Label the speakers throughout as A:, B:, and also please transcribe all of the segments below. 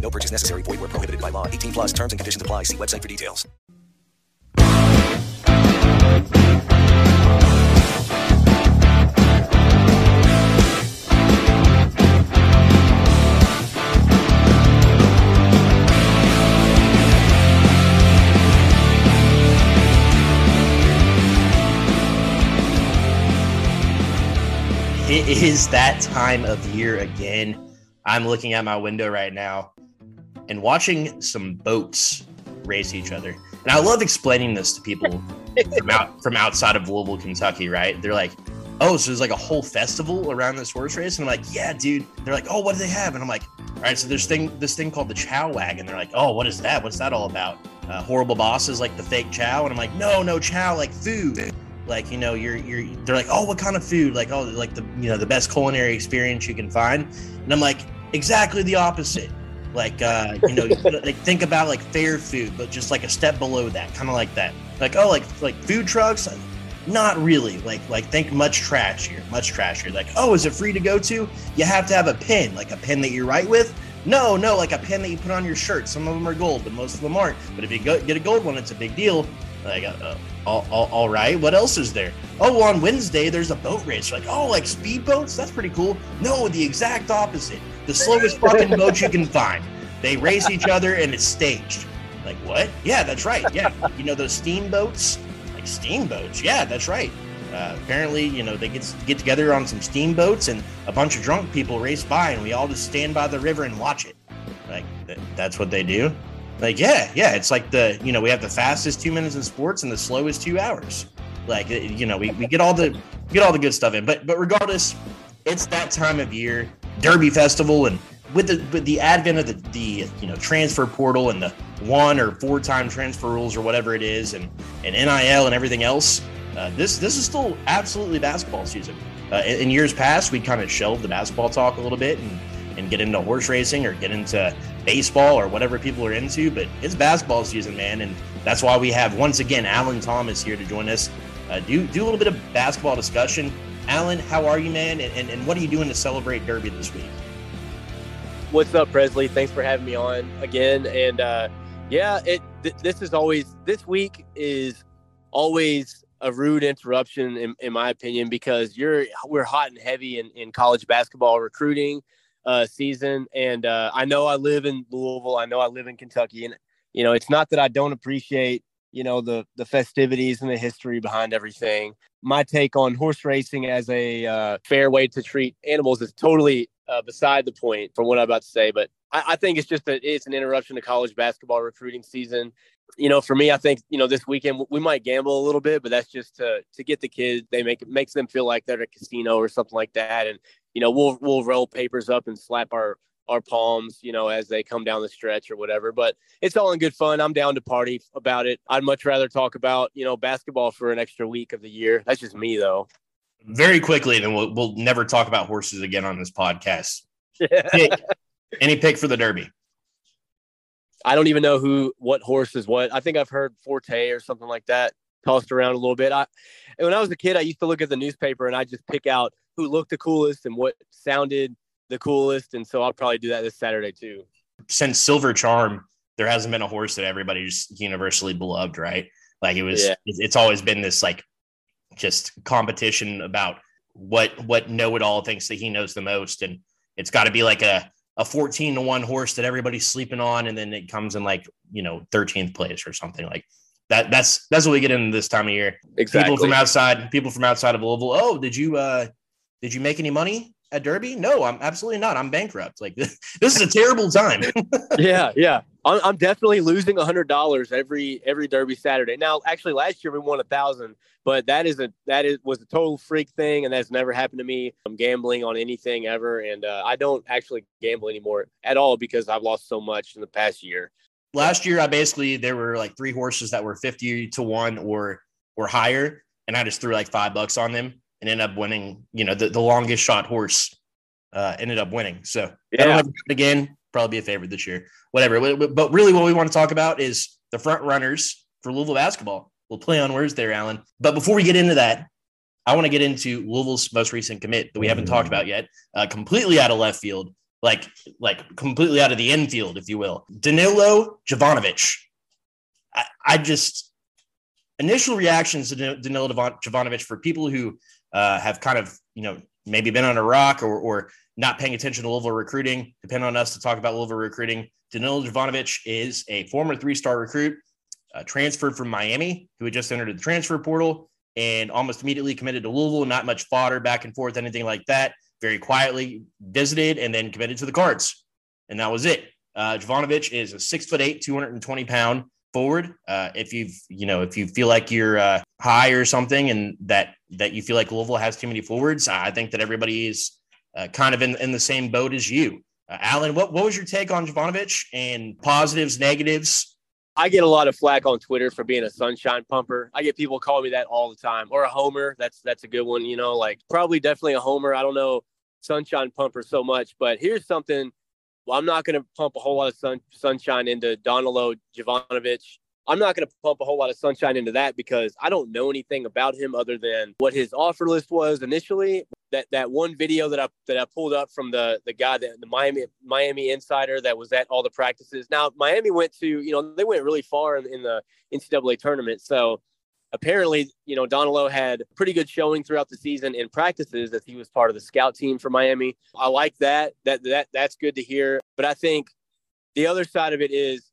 A: No purchase necessary. Void where prohibited by law. 18 plus terms and conditions apply. See website for details.
B: It is that time of year again. I'm looking at my window right now and watching some boats race each other. And I love explaining this to people from, out, from outside of Louisville, Kentucky, right? They're like, oh, so there's like a whole festival around this horse race? And I'm like, yeah, dude. They're like, oh, what do they have? And I'm like, all right, so there's thing this thing called the Chow Wagon. They're like, oh, what is that? What's that all about? Uh, horrible bosses like the fake Chow. And I'm like, no, no Chow, like food like you know you're you're they're like oh what kind of food like oh like the you know the best culinary experience you can find and i'm like exactly the opposite like uh you know like think about like fair food but just like a step below that kind of like that. Like oh like like food trucks? Not really. Like like think much trashier much trashier. Like oh is it free to go to? You have to have a pin like a pin that you write with? No no like a pin that you put on your shirt. Some of them are gold but most of them aren't. But if you go, get a gold one it's a big deal. Like uh, all, all, all right what else is there? Oh well, on wednesday there's a boat race. Like oh like speedboats? That's pretty cool. No the exact opposite the slowest fucking boat you can find. They race each other and it's staged. Like what? Yeah that's right. Yeah. You know those steamboats? Like steamboats. Yeah that's right. Uh, apparently you know they get get together on some steamboats and a bunch of drunk people race by and we all just stand by the river and watch it. Like th- that's what they do? Like, yeah, yeah, it's like the you know we have the fastest two minutes in sports and the slowest two hours. Like, you know, we, we get all the get all the good stuff in. But but regardless, it's that time of year, Derby Festival, and with the with the advent of the the you know transfer portal and the one or four time transfer rules or whatever it is, and and NIL and everything else, uh, this this is still absolutely basketball season. Uh, in, in years past, we kind of shelved the basketball talk a little bit and and get into horse racing or get into baseball or whatever people are into, but it's basketball season, man. And that's why we have, once again, Alan Thomas here to join us. Uh, do, do a little bit of basketball discussion. Alan, how are you, man? And, and, and what are you doing to celebrate Derby this week?
C: What's up, Presley? Thanks for having me on again. And uh, yeah, it th- this is always, this week is always a rude interruption, in, in my opinion, because you're we're hot and heavy in, in college basketball recruiting uh, season. And uh, I know I live in Louisville. I know I live in Kentucky, and you know it's not that I don't appreciate you know the the festivities and the history behind everything. My take on horse racing as a uh, fair way to treat animals is totally uh, beside the point from what I'm about to say. But I, I think it's just that it's an interruption to college basketball recruiting season. You know, for me, I think you know this weekend we might gamble a little bit, but that's just to to get the kids. They make it makes them feel like they're at a casino or something like that, and you know, we'll we'll roll papers up and slap our our palms, you know, as they come down the stretch or whatever. But it's all in good fun. I'm down to party about it. I'd much rather talk about, you know, basketball for an extra week of the year. That's just me though.
B: Very quickly, then we'll we'll never talk about horses again on this podcast. pick, any pick for the Derby?
C: I don't even know who what horse is what. I think I've heard Forte or something like that tossed around a little bit. I when I was a kid, I used to look at the newspaper and I just pick out who looked the coolest and what sounded the coolest. And so I'll probably do that this Saturday too.
B: Since Silver Charm, there hasn't been a horse that everybody's universally beloved, right? Like it was, yeah. it's always been this like just competition about what what know it all thinks that he knows the most, and it's got to be like a a 14 to 1 horse that everybody's sleeping on and then it comes in like you know 13th place or something like that that's that's what we get into this time of year
C: Exactly.
B: people from outside people from outside of louisville oh did you uh did you make any money at derby no i'm absolutely not i'm bankrupt like this, is a terrible time
C: yeah, yeah. I'm, I'm definitely losing a hundred dollars every every Derby Saturday. Now, actually, last year we won a thousand, but that is a that is was a total freak thing, and that's never happened to me. I'm gambling on anything ever, and uh, I don't actually gamble anymore at all because I've lost so much in the past year.
B: last year i basically there were like three horses that were 50 to 1 or or higher and i just threw like five bucks on them and ended up winning you know the, the longest shot horse uh ended up winning. So i don't
C: Yeah.
B: have it again. Probably be a favorite this year. Whatever. But really what we want to talk about is the front runners for louisville basketball. We'll play on words there alan. But before we get into that i want to get into louisville's most recent commit that we haven't talked about yet. Uh, completely out of left field like like completely out of the infield, if you will. Danilo Jovanovich. I, I just initial reactions to Danilo Jovan- Jovanovich for people who uh, have kind of you know maybe been on a rock or or not paying attention to Louisville recruiting. Depend on us to talk about Louisville recruiting. Danilo Jovanovich is a former three-star recruit, uh, transferred from Miami, who had just entered the transfer portal and almost immediately committed to Louisville. Not much fodder back and forth, anything like that very quietly visited and then committed to the cards. And that was it. Uh, Jovanovich is a six foot eight, 220 pound forward. Uh, if you've, you know, if you feel like you're uh, high or something and that, that you feel like Louisville has too many forwards, I think that everybody is uh, kind of in, in the same boat as you. Uh, Alan, what, what was your take on Jovanovich and positives, negatives?
C: I get a lot of flack on Twitter for being a sunshine pumper. I get people calling me that all the time, or a homer. That's that's a good one. You know, like probably definitely a homer. I don't know sunshine pumper so much, but here's something. Well, I'm not going to pump a whole lot of sun, sunshine into Donalo Jovanovich. I'm not going to pump a whole lot of sunshine into that because I don't know anything about him other than what his offer list was initially. That that one video that I that I pulled up from the the guy that the Miami Miami insider that was at all the practices. Now Miami went to you know they went really far in, in the NCAA tournament, so apparently you know Donalo had pretty good showing throughout the season in practices as he was part of the scout team for Miami. I like that. That that that's good to hear. But I think the other side of it is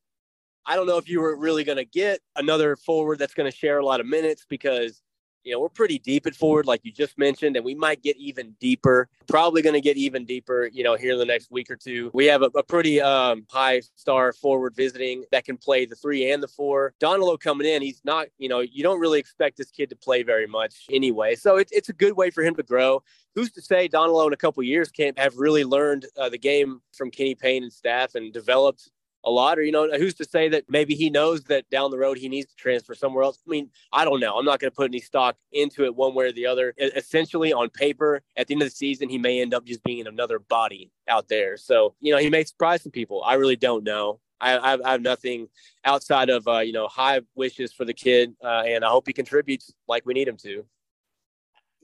C: I don't know if you were really going to get another forward that's going to share a lot of minutes because you know we're pretty deep at forward, like you just mentioned, and we might get even deeper. Probably going to get even deeper, you know, here in the next week or two. We have a, a pretty um, high star forward visiting that can play the three and the four. Donalo coming in, he's not, you know, you don't really expect this kid to play very much anyway. So it's it's a good way for him to grow. Who's to say Donalo in a couple years can't have really learned uh, the game from Kenny Payne and staff and developed a lot or you know who's to say that maybe he knows that down the road he needs to transfer somewhere else? I mean i don't know. I'm not going to put any stock into it one way or the other. Essentially on paper at the end of the season he may end up just being another body out there. So you know he may surprise some people. I really don't know. I, I have nothing outside of uh, you know high wishes for the kid uh, and i hope he contributes like we need him to.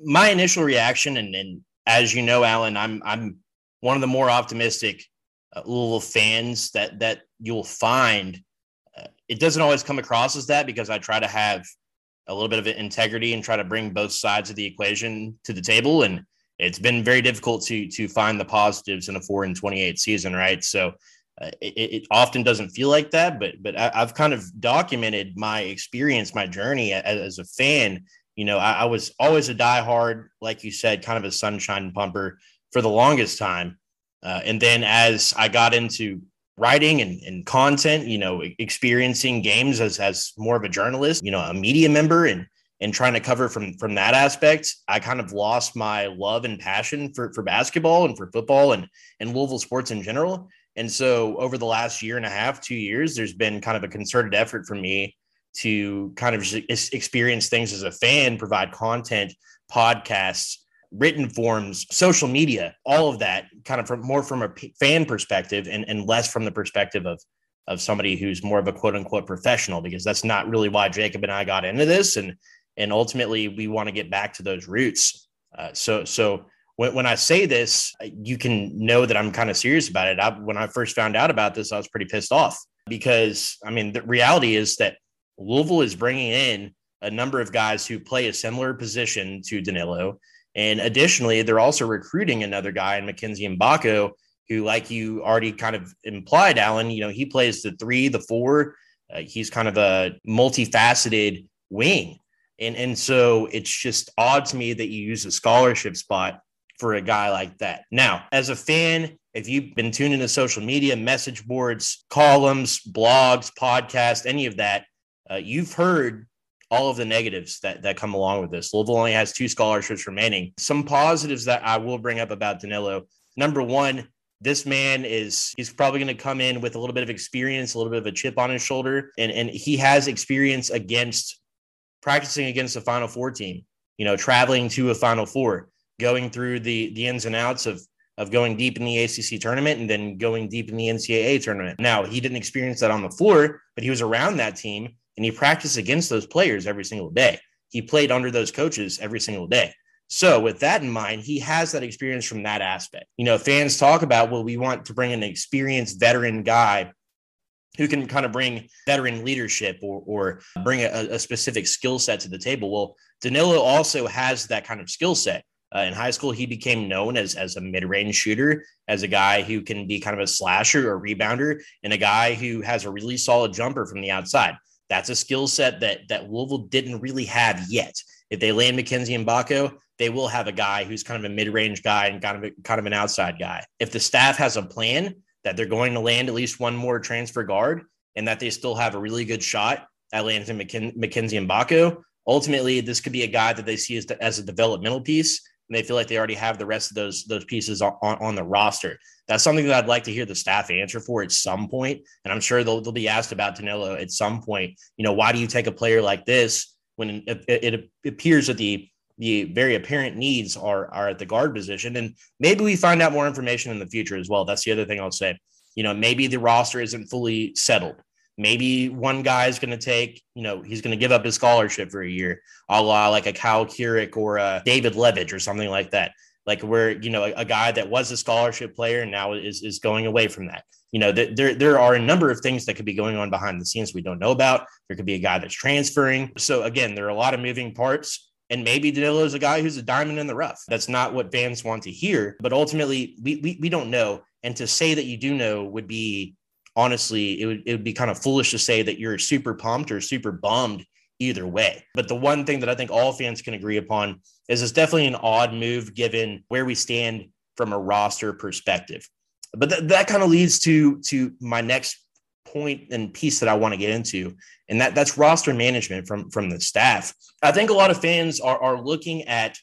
B: My initial reaction, and, and as you know, Alan, I'm I'm one of the more optimistic uh, Louisville fans that that you'll find. Uh, it doesn't always come across as that because I try to have a little bit of integrity and try to bring both sides of the equation to the table, and it's been very difficult to to find the positives in a four and twenty eight season, right? So. Uh, it, it often doesn't feel like that, but but I, I've kind of documented my experience, my journey as, as a fan you know, I, I, was always a diehard, like you said, kind of a sunshine pumper for the longest time. Uh, and then as I got into writing and, and content, you know, experiencing games as, as more of a journalist, you know, a media member and, and trying to cover from, from that aspect, I kind of lost my love and passion for, for basketball and for football and, and Louisville sports in general. And so over the last year and a half, two years, there's been kind of a concerted effort for me to kind of experience things as a fan, provide content, podcasts, written forms, social media, all of that kind of from more from a fan perspective and, and less from the perspective of of somebody who's more of a quote unquote professional, because that's not really why Jacob and I got into this. And and ultimately we want to get back to those roots. Uh, so so when, when I say this, you can know that I'm kind of serious about it. I, when I first found out about this, I was pretty pissed off because I mean the reality is that Louisville is bringing in a number of guys who play a similar position to Danilo. And additionally, they're also recruiting another guy in Mackenzie Mgbako who, like you already kind of implied, Alan, you know, he plays the three, the four. Uh, he's kind of a multifaceted wing. And, and so it's just odd to me that you use a scholarship spot for a guy like that. Now, as a fan, if you've been tuned into social media, message boards, columns, blogs, podcasts, any of that, uh, you've heard all of the negatives that, that come along with this. Louisville only has two scholarships remaining. Some positives that I will bring up about Danilo. Number one, this man is he's probably going to come in with a little bit of experience, a little bit of a chip on his shoulder, and and he has experience against practicing against a Final Four team. You know, traveling to a Final Four, going through the the ins and outs of of going deep in the ACC tournament and then going deep in the NCAA tournament. Now, he didn't experience that on the floor, but he was around that team and he practiced against those players every single day. He played under those coaches every single day. So, with that in mind, he has that experience from that aspect. You know, fans talk about, well, we want to bring an experienced veteran guy who can kind of bring veteran leadership or, or bring a, a specific skill set to the table. Well, Danilo also has that kind of skill set. Uh, in high school, he became known as, as a mid range shooter, as a guy who can be kind of a slasher or rebounder, and a guy who has a really solid jumper from the outside. That's a skill set that that Louisville didn't really have yet. If they land Mackenzie Mgbako, they will have a guy who's kind of a mid-range guy and kind of a, kind of an outside guy. If the staff has a plan that they're going to land at least one more transfer guard and that they still have a really good shot at landing McKin- and Mgbako, ultimately this could be a guy that they see as, the, as a developmental piece and they feel like they already have the rest of those those pieces on, on the roster. That's something that I'd like to hear the staff answer for at some point, and I'm sure they'll, they'll be asked about Danilo at some point. You know, why do you take a player like this when it, it, appears that the the very apparent needs are are at the guard position, and maybe we find out more information in the future as well. That's the other thing I'll say. You know, maybe the roster isn't fully settled. Maybe one guy is going to take, you know, he's going to give up his scholarship for a year, a la like a Kyle Kuric or a David Levitch or something like that. Like where, you know, a, a guy that was a scholarship player and now is, is going away from that. You know, th- there, there are a number of things that could be going on behind the scenes we don't know about. There could be a guy that's transferring. So again, there are a lot of moving parts. And maybe Danilo is a guy who's a diamond in the rough. That's not what fans want to hear. But ultimately, we, we, we don't know. And to say that you do know would be honestly, it would, it would be kind of foolish to say that you're super pumped or super bummed either way. But the one thing that I think all fans can agree upon is it's definitely an odd move given where we stand from a roster perspective. But th- that kind of leads to to my next point and piece that I want to get into, and that that's roster management from from the staff. I think a lot of fans are are looking at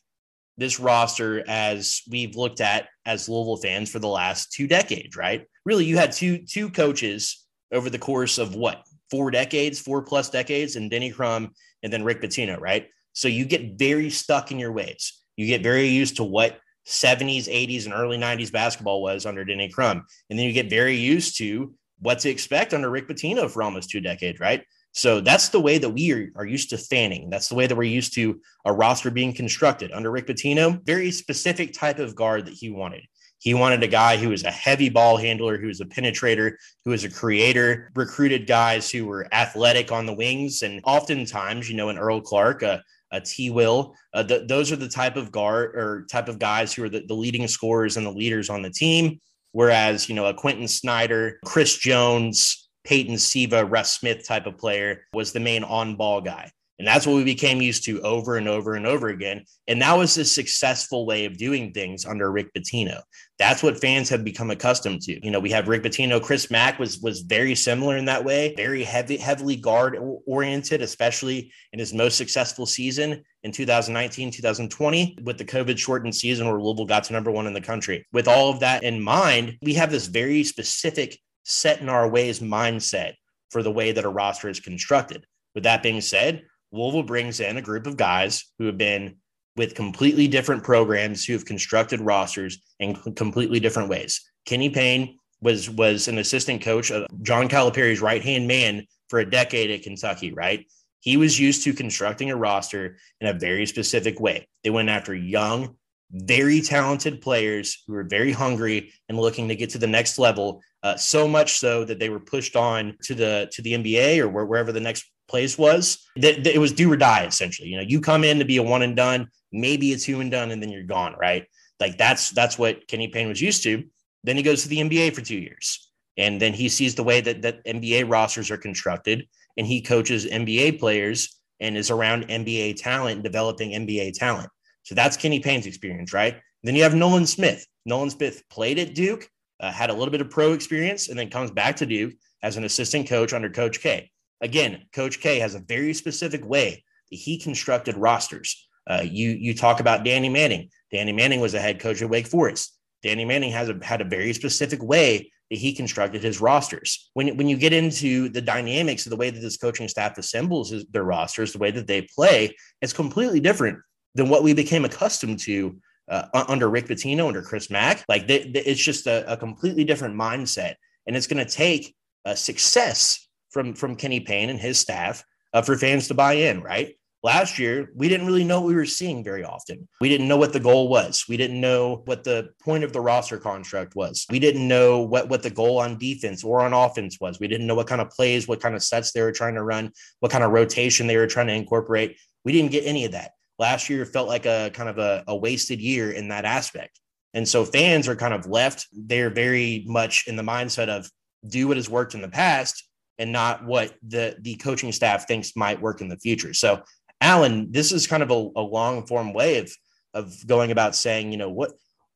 B: this roster as we've looked at as Louisville fans for the last two decades, right? Really, you had two two coaches over the course of what four decades, four plus decades, and Denny Crum and then Rick Pitino, right? So you get very stuck in your ways. You get very used to what 70s, 80s, and early 90s basketball was under Denny Crum. And then you get very used to what to expect under Rick Pitino for almost two decades, right? So that's the way that we are, are used to fanning. That's the way that we're used to a roster being constructed under Rick Pitino. Very specific type of guard that he wanted. He wanted a guy who was a heavy ball handler, who was a penetrator, who was a creator, recruited guys who were athletic on the wings. And oftentimes, you know, an Earl Clark, a, a T Will, uh, the, those are the type of guard or type of guys who are the, the leading scorers and the leaders on the team. Whereas, you know, a Quentin Snider, Chris Jones, Peyton Siva, Russ Smith type of player was the main on ball guy. And that's what we became used to over and over and over again. And that was a successful way of doing things under Rick Pitino. That's what fans have become accustomed to. You know, we have Rick Pitino. Chris Mack was was very similar in that way, very heavy, heavily guard oriented, especially in his most successful season in 2019, 2020, with the COVID shortened season where Louisville got to number one in the country. With all of that in mind, we have this very specific set in our ways mindset for the way that a roster is constructed. With that being said, Louisville brings in a group of guys who have been with completely different programs who have constructed rosters in completely different ways. Kenny Payne was was an assistant coach of John Calipari's right hand man for a decade at Kentucky, right? He was used to constructing a roster in a very specific way. They went after young, very talented players who were very hungry and looking to get to the next level. Uh, so much so that they were pushed on to the to the NBA or wherever the next place was that, that it was do or die essentially. You know, you come in to be a one and done, maybe a two and done, and then you're gone, right? Like that's that's what Kenny Payne was used to. Then he goes to the NBA for two years. And then he sees the way that, that NBA rosters are constructed and he coaches NBA players and is around NBA talent developing NBA talent. So that's Kenny Payne's experience, right? Then you have Nolan Smith. Nolan Smith played at Duke, uh, had a little bit of pro experience, and then comes back to Duke as an assistant coach under Coach K. Again, Coach K has a very specific way that he constructed rosters. Uh, you you talk about Danny Manning. Danny Manning was a head coach at Wake Forest. Danny Manning has a, had a very specific way that he constructed his rosters. When, when you get into the dynamics of the way that this coaching staff assembles his, their rosters, the way that they play, it's completely different than what we became accustomed to uh, under Rick Pitino, under Chris Mack. Like they, they, it's just a, a, completely different mindset, and it's going to take a success from from Kenny Payne and his staff uh, for fans to buy in. Right? Last year, we didn't really know what we were seeing very often. We didn't know what the goal was. We didn't know what the point of the roster construct was. We didn't know what, what the goal on defense or on offense was. We didn't know what kind of plays, what kind of sets they were trying to run, what kind of rotation they were trying to incorporate. We didn't get any of that. Last year felt like a kind of a, a wasted year in that aspect. And so fans are kind of left, they're very much in the mindset of do what has worked in the past and not what the the coaching staff thinks might work in the future. So Alan, this is kind of a, a long form way of of going about saying, you know, what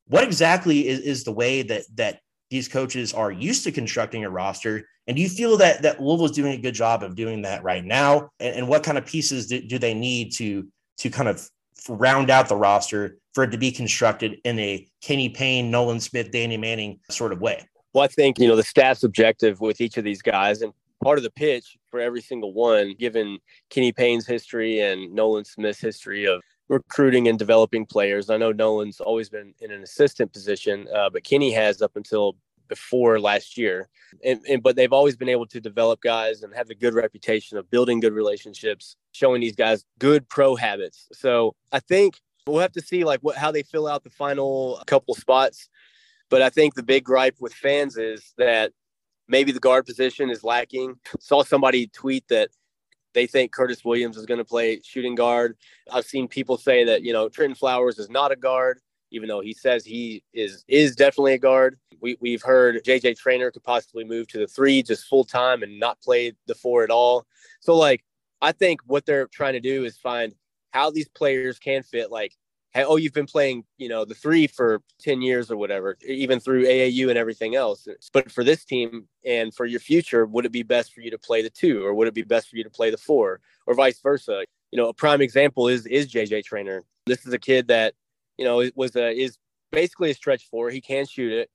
B: what exactly is, is the way that that these coaches are used to constructing a roster? And do you feel that that Louisville is doing a good job of doing that right now? And, and what kind of pieces do, do they need to to kind of round out the roster for it to be constructed in a Kenny Payne, Nolan Smith, Danny Manning sort of way?
C: Well, I think, you know, the staff's objective with each of these guys, and part of the pitch for every single one, given Kenny Payne's history and Nolan Smith's history of recruiting and developing players. I know Nolan's always been in an assistant position, uh, but Kenny has up until before last year. And, and, but they've always been able to develop guys and have a good reputation of building good relationships, showing these guys good pro habits. So I think we'll have to see like what how they fill out the final couple spots. But I think the big gripe with fans is that maybe the guard position is lacking. Saw somebody tweet that they think Curtis Williams is going to play shooting guard. I've seen people say that you know Trentyn Flowers is not a guard, even though he says he is is definitely a guard. We we've heard JJ Traynor could possibly move to the three just full time and not play the four at all. So like I think what they're trying to do is find how these players can fit like hey, oh, you've been playing, you know, the three for 10 years or whatever, even through AAU and everything else. But for this team and for your future, would it be best for you to play the two or would it be best for you to play the four or vice versa? You know, a prime example is is JJ Traynor This is a kid that, you know, it was a, is basically a stretch four. He can shoot it,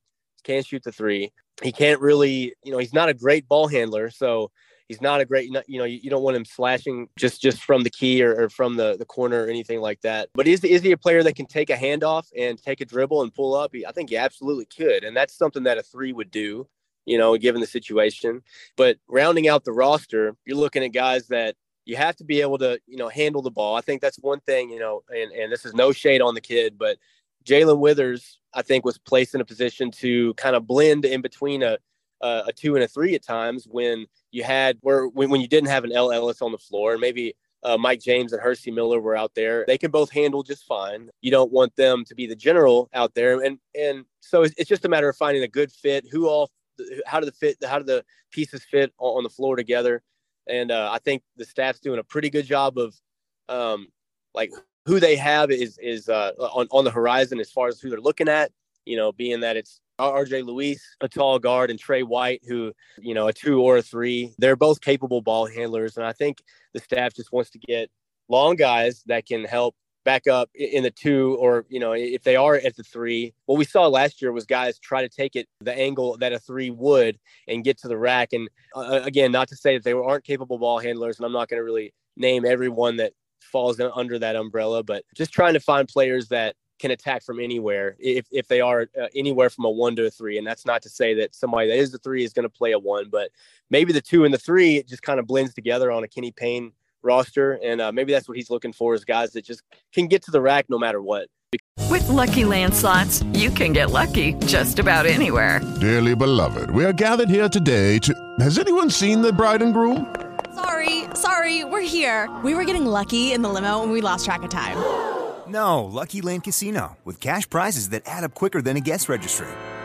C: can shoot the three. He can't really, you know, he's not a great ball handler. So he's not a great you know you don't want him slashing just just from the key or, or, from the, the corner or anything like that but is, is he a player that can take a handoff and take a dribble and pull up he, i think he absolutely could and that's something that a three would do you know given the situation but rounding out the roster you're looking at guys that you have to be able to you know handle the ball i think that's one thing you know and, and this is no shade on the kid but Jae'Lyn Withers i think was placed in a position to kind of blend in between a a two and a three at times when you had where when, when you didn't have an El Ellis on the floor and maybe uh, Mike James and Hercy Miller were out there. They can both handle just fine. You don't want them to be the general out there, and and so it's, it's just a matter of finding a good fit. Who all, how do the fit, how do the pieces fit on the floor together? And uh, I think the staff's doing a pretty good job of, um, like who they have is is uh, on on the horizon as far as who they're looking at. You know, being that it's RJ Luis, a tall guard, and Tre White, who, you know, a two or a three. They're both capable ball handlers. And I think the staff just wants to get long guys that can help back up in the two or you know if they are at the three what we saw last year was guys try to take it the angle that a three would and get to the rack and uh, again not to say that they aren't capable ball handlers and i'm not going to really name everyone that falls under that umbrella but just trying to find players that can attack from anywhere if, if they are uh, anywhere from a one to a three. And that's not to say that somebody that is the three is going to play a one, but maybe the two and the three just kind of blends together on a Kenny Payne roster. And uh, maybe that's what he's looking for is guys that just can get to the rack no matter what.
D: With lucky landslots, you can get lucky just about anywhere.
E: Dearly beloved, we are gathered here today to. Has anyone seen the bride and groom?
F: Sorry, sorry, we're here. We were getting lucky in the limo and we lost track of time.
G: No, Lucky Land Casino, with cash prizes that add up quicker than a guest registry.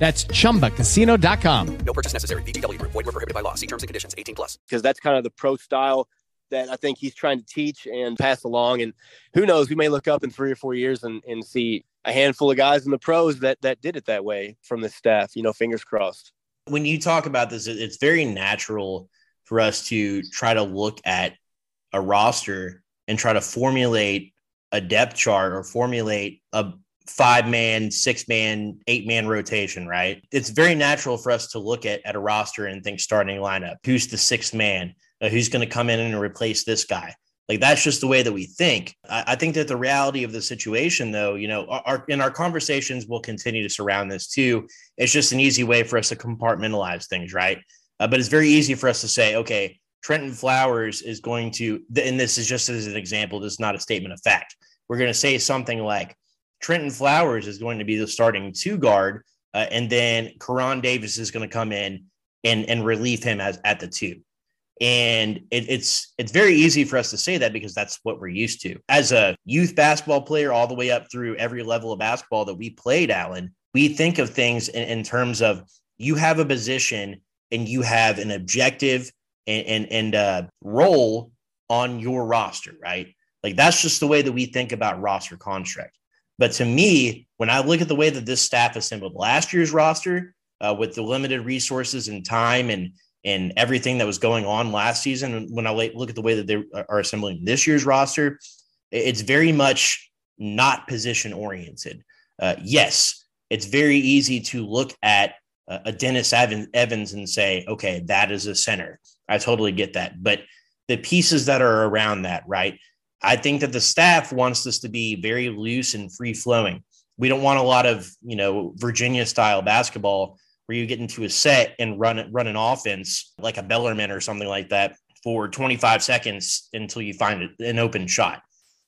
G: That's chumbacasino.com.
A: No purchase necessary. VGW Group. Void were prohibited by law. See terms and conditions. 18 plus.
C: because that's kind of the pro style that I think he's trying to teach and pass along. And who knows, we may look up in three or four years and, and see a handful of guys in the pros that that did it that way from the staff. You know, fingers crossed.
B: when you talk about this, it's very natural for us to try to look at a roster and try to formulate a depth chart or formulate a five man, six man, eight man rotation, right? It's very natural for us to look at, at a roster and think starting lineup. Who's the sixth man? Uh, who's going to come in and replace this guy? Like that's just the way that we think. I, I think that the reality of the situation, though, you know, our, in our conversations will continue to surround this too. It's just an easy way for us to compartmentalize things, right? Uh, but it's very easy for us to say, okay, Trentyn Flowers is going to, and this is just as an example, this is not a statement of fact. We're going to say something like Trentyn Flowers is going to be the starting two guard, uh, and then Koron Davis is going to come in and and relieve him as at the two. And it, it's it's very easy for us to say that because that's what we're used to. As a youth basketball player, all the way up through every level of basketball that we played, Alan, we think of things in, in terms of you have a position and you have an objective and and, and uh, role on your roster, right? Like that's just the way that we think about roster construct. But to me, when I look at the way that this staff assembled last year's roster uh, with the limited resources and time and and everything that was going on last season, when I look at the way that they are assembling this year's roster, it's very much not position oriented. Uh, yes, it's very easy to look at a Dennis Evans and say, okay, that is a center. I totally get that. But the pieces that are around that, right? I think that the staff wants this to be very loose and free flowing. We don't want a lot of, you know, Virginia style basketball where you get into a set and run run an offense like a Bellarmine or something like that for 25 seconds until you find an open shot.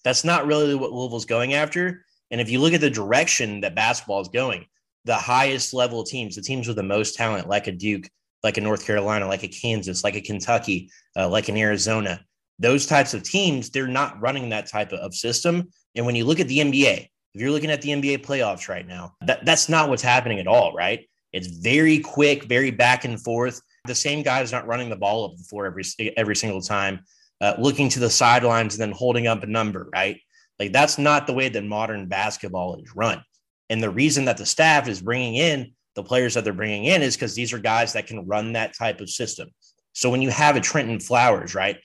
B: That's not really what Louisville's going after. And if you look at the direction that basketball is going, the highest level teams, the teams with the most talent, like a Duke, like a North Carolina, like a Kansas, like a Kentucky, uh, like an Arizona, those types of teams, they're not running that type of system. And when you look at the NBA, if you're looking at the NBA playoffs right now, that, that's not what's happening at all, right? It's very quick, very back and forth. The same guy is not running the ball up the floor every every single time, uh, looking to the sidelines and then holding up a number, right? Like that's not the way that modern basketball is run. And the reason that the staff is bringing in the players that they're bringing in is because these are guys that can run that type of system. So when you have a Trentyn Flowers, right?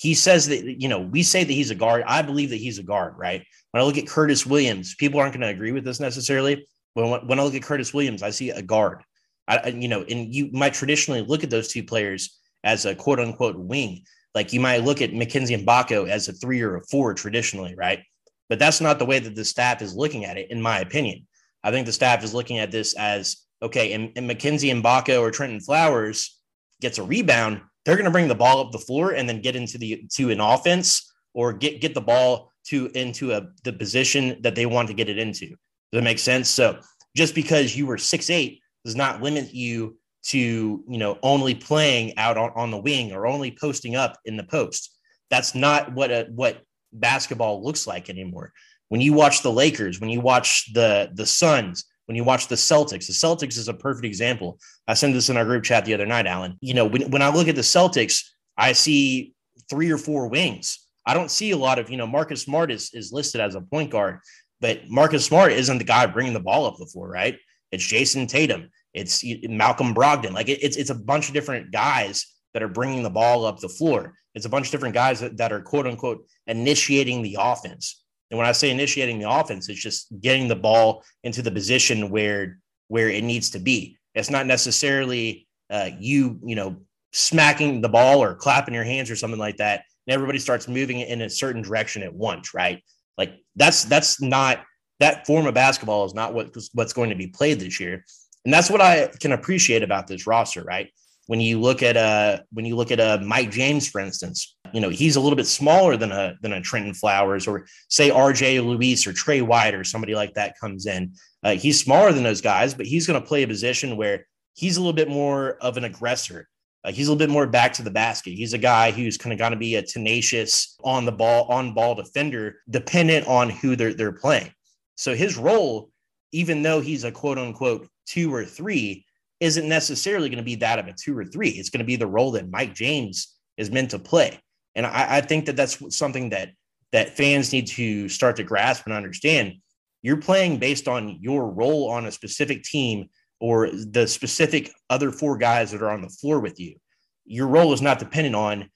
B: He says that, you know, we say that he's a guard. I believe that he's a guard, right? When I look at Curtis Williams, people aren't going to agree with this necessarily. When, when I look at Curtis Williams, I see a guard. I, you know, and you might traditionally look at those two players as a quote unquote wing. Like you might look at Mackenzie Mgbako as a three or a four traditionally, right? But that's not the way that the staff is looking at it, in my opinion. I think the staff is looking at this as okay, and, Mackenzie and Mgbako or Trentyn Flowers gets a rebound, they're going to bring the ball up the floor and then get into the to an offense or get get the ball to into a the position that they want to get it into. Does that make sense? So just because you were six eight does not limit you to you know only playing out on, on the wing or only posting up in the post. That's not what a, what basketball looks like anymore. When you watch the Lakers, when you watch the the Suns, when you watch the Celtics, the Celtics is a perfect example. I sent this in our group chat the other night, Alan. You know, when, when I look at the Celtics, I see three or four wings. I don't see a lot of, you know, Marcus Smart is, is listed as a point guard, but Marcus Smart isn't the guy bringing the ball up the floor, right? It's Jayson Tatum. It's Malcolm Brogdon. Like it, it's, it's a bunch of different guys that are bringing the ball up the floor. It's a bunch of different guys that, that are quote unquote initiating the offense. And when I say initiating the offense, it's just getting the ball into the position where where it needs to be. It's not necessarily uh, you, you know, smacking the ball or clapping your hands or something like that and everybody starts moving in a certain direction at once, right? Like that's that's not that form of basketball is not what what's going to be played this year. And that's what I can appreciate about this roster, right? When you look at uh when you look at a uh, Mike James, for instance, you know, he's a little bit smaller than a than a Trentyn Flowers or say RJ Luis or Tre White or somebody like that comes in. Uh, he's smaller than those guys, but he's going to play a position where he's a little bit more of an aggressor. Uh, he's a little bit more back to the basket. He's a guy who's kind of going to be a tenacious on the ball, on ball defender, dependent on who they're they're playing. So his role, even though he's a quote unquote two or three, isn't necessarily going to be that of a two or three. It's going to be the role that Mike James is meant to play. And I, I think that that's something that that fans need to start to grasp and understand. You're playing based on your role on a specific team or the specific other four guys that are on the floor with you. Your role is not dependent on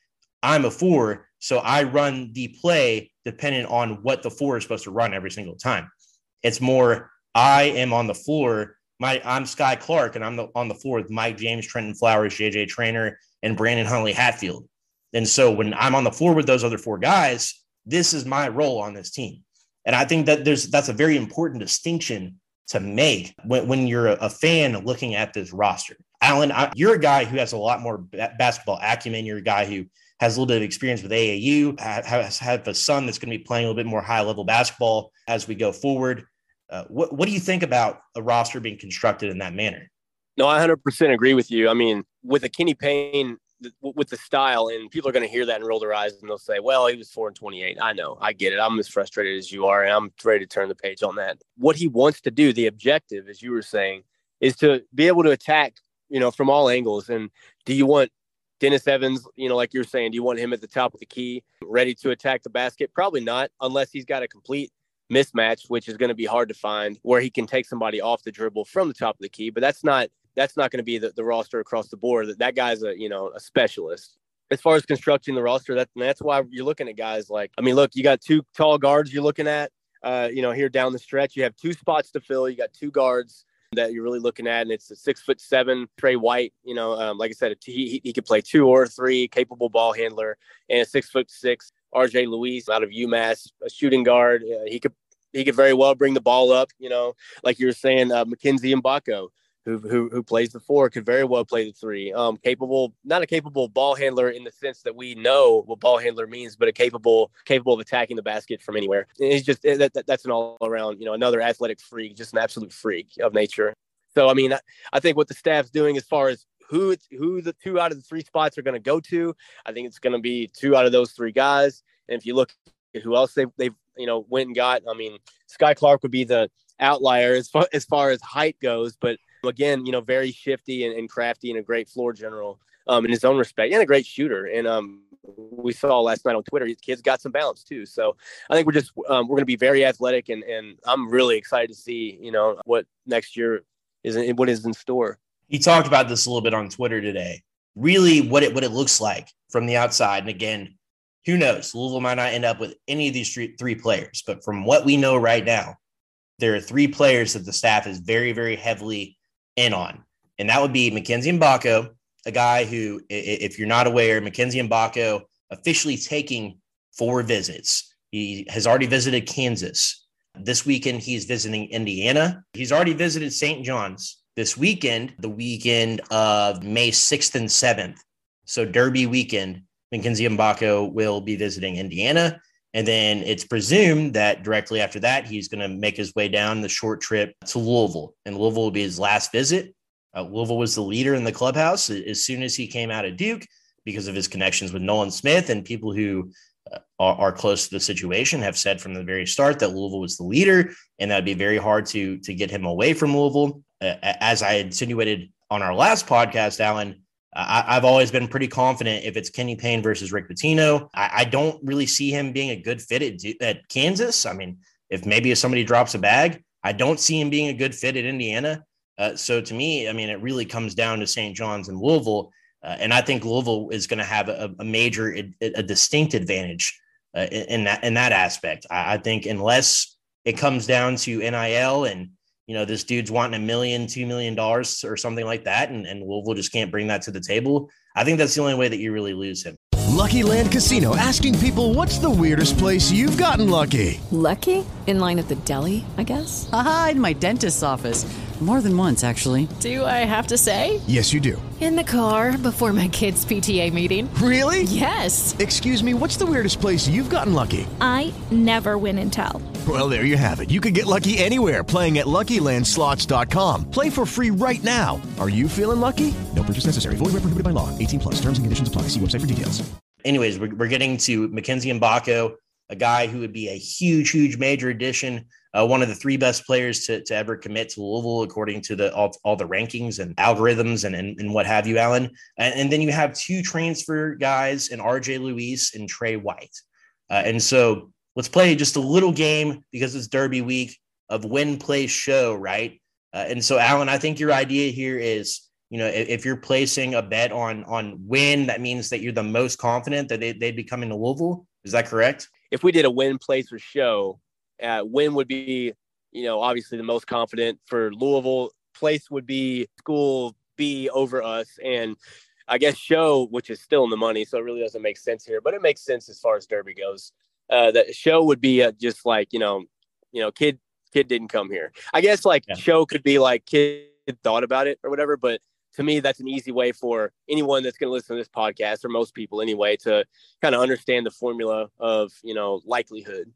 B: I'm a four, so I run the play dependent on what the four is supposed to run every single time. It's more I am on the floor. My I'm Skyy Clark, and I'm the, on the floor with Mike James, Trentyn Flowers, JJ Traynor, and Brandon Huntley Hatfield. And so when I'm on the floor with those other four guys, this is my role on this team. And I think that there's that's a very important distinction to make when, when you're a, fan looking at this roster. Alan, I, you're a guy who has a lot more basketball acumen. You're a guy who has a little bit of experience with AAU, has have a son that's going to be playing a little bit more high level basketball as we go forward. Uh, what, what do you think about a roster being constructed in that manner?
C: No, I 100% agree with you. I mean, with a Kenny Payne with the style, and people are going to hear that and roll their eyes, and they'll say, "Well, he was four and twenty-eight. I know, I get it. I'm as frustrated as you are, and I'm ready to turn the page on that. What he wants to do, the objective, as you were saying, is to be able to attack, you know, from all angles. And do you want Dennis Evans, you know, like you're saying, do you want him at the top of the key, ready to attack the basket? Probably not, unless he's got a complete mismatch, which is going to be hard to find, where he can take somebody off the dribble from the top of the key. But that's not that's not going to be the, the roster across the board. That that guy's a you know a specialist. As far as constructing the roster, that that's why you're looking at guys like I mean, look, you got two tall guards you're looking at. Uh, you know, here down the stretch, you have two spots to fill. You got two guards that you're really looking at, and it's a six foot seven Tre White. You know, um, like I said, he he could play two or three, capable ball handler, and a six foot six RJ Luis out of UMass, a shooting guard. Uh, he could he could very well bring the ball up. You know, like you were saying, uh, and Mgbako who, who who plays the four could very well play the three. Um, capable, not a capable ball handler in the sense that we know what ball handler means, but a capable capable of attacking the basket from anywhere. And he's just that, that, that's an all around, you know, another athletic freak, just an absolute freak of nature. So I mean, I, I think what the staff's doing as far as who it's, who the two out of the three spots are going to go to, I think it's going to be two out of those three guys. And if you look at who else they they've you know went and got, I mean, Skyy Clark would be the outlier as far as far as height goes, but again, you know, very shifty and, and crafty and a great floor general um, in his own respect and a great shooter. And um, we saw last night on Twitter, his kids got some balance too. So I think we're just um, we're going to be very athletic, and and I'm really excited to see you know what next year is what is in store.
B: He talked about this a little bit on Twitter today. Really, what it what it looks like from the outside, and again, who knows? Louisville might not end up with any of these three, three players, but from what we know right now, there are three players that the staff is very, very heavily in on, and that would be Mackenzie Mgbako, a guy who, if you're not aware, Mackenzie Mgbako officially taking four visits. He has already visited Kansas. This weekend, he's visiting Indiana. He's already visited St. John's. This weekend, the weekend of May 6th and 7th. So, Derby weekend, Mackenzie Mgbako will be visiting Indiana. And then it's presumed that directly after that, he's going to make his way down the short trip to Louisville. And Louisville will be his last visit. Uh, Louisville was the leader in the clubhouse as soon as he came out of Duke because of his connections with Nolan Smith and people who uh, are, are, close to the situation have said from the very start that Louisville was the leader and that would be very hard to, to get him away from Louisville. Uh, as I insinuated on our last podcast, Alan, I, have always been pretty confident if it's Kenny Payne versus Rick Pitino. I, I don't really see him being a good fit at, at, Kansas. I mean, if maybe if somebody drops a bag, I don't see him being a good fit at Indiana. Uh, so to me, I mean, it really comes down to St. John's and Louisville. Uh, and I think Louisville is going to have a, a, major, a, a distinct advantage uh, in, in, that in that aspect. I, I think unless it comes down to NIL and you know, this dude's wanting a million, two million dollars or something like that, and, and Louisville just can't bring that to the table. I think that's the only way that you really lose him.
H: Lucky Land Casino asking people what's the weirdest place you've gotten lucky?
D: Lucky? In line at the deli, I guess?
I: Aha, in my dentist's office. More than once, actually.
F: Do I have to say?
H: Yes, you do.
F: In the car before my kids' PTA meeting.
H: Really?
F: Yes.
H: Excuse me, what's the weirdest place you've gotten lucky?
J: I never win and tell.
H: Well, there you have it. You can get lucky anywhere playing at LuckyLandSlots.com. Play for free right now. Are you feeling lucky? No purchase necessary. Void where prohibited by law. 18 plus. Terms and conditions apply. See website for details.
B: Anyways, we're, we're getting to Mackenzie Mbako, a guy who would be a huge, huge major addition. Uh, one of the three best players to, to ever commit to Louisville, according to the all, all the rankings and algorithms and, and, and what have you, Alan. And, and then you have two transfer guys in RJ Luis and Tre White. Uh, and so let's play just a little game because it's Derby week of win, play, show, right? Uh, and so, Alan, I think your idea here is, you know, if, if, you're placing a bet on on win, that means that you're the most confident that they, they'd be coming to Louisville. Is that correct?
C: If we did a win, place, or show, uh, win would be, you know, obviously the most confident for Louisville. Place would be school B over us, and I guess show, which is still in the money, so it really doesn't make sense here, but it makes sense as far as Derby goes. Uh, the show would be uh, just like you know, you know, kid kid didn't come here. I guess like yeah. show could be like kid thought about it or whatever, but to me that's an easy way for anyone that's going to listen to this podcast or most people anyway to kind of understand the formula of you know likelihood.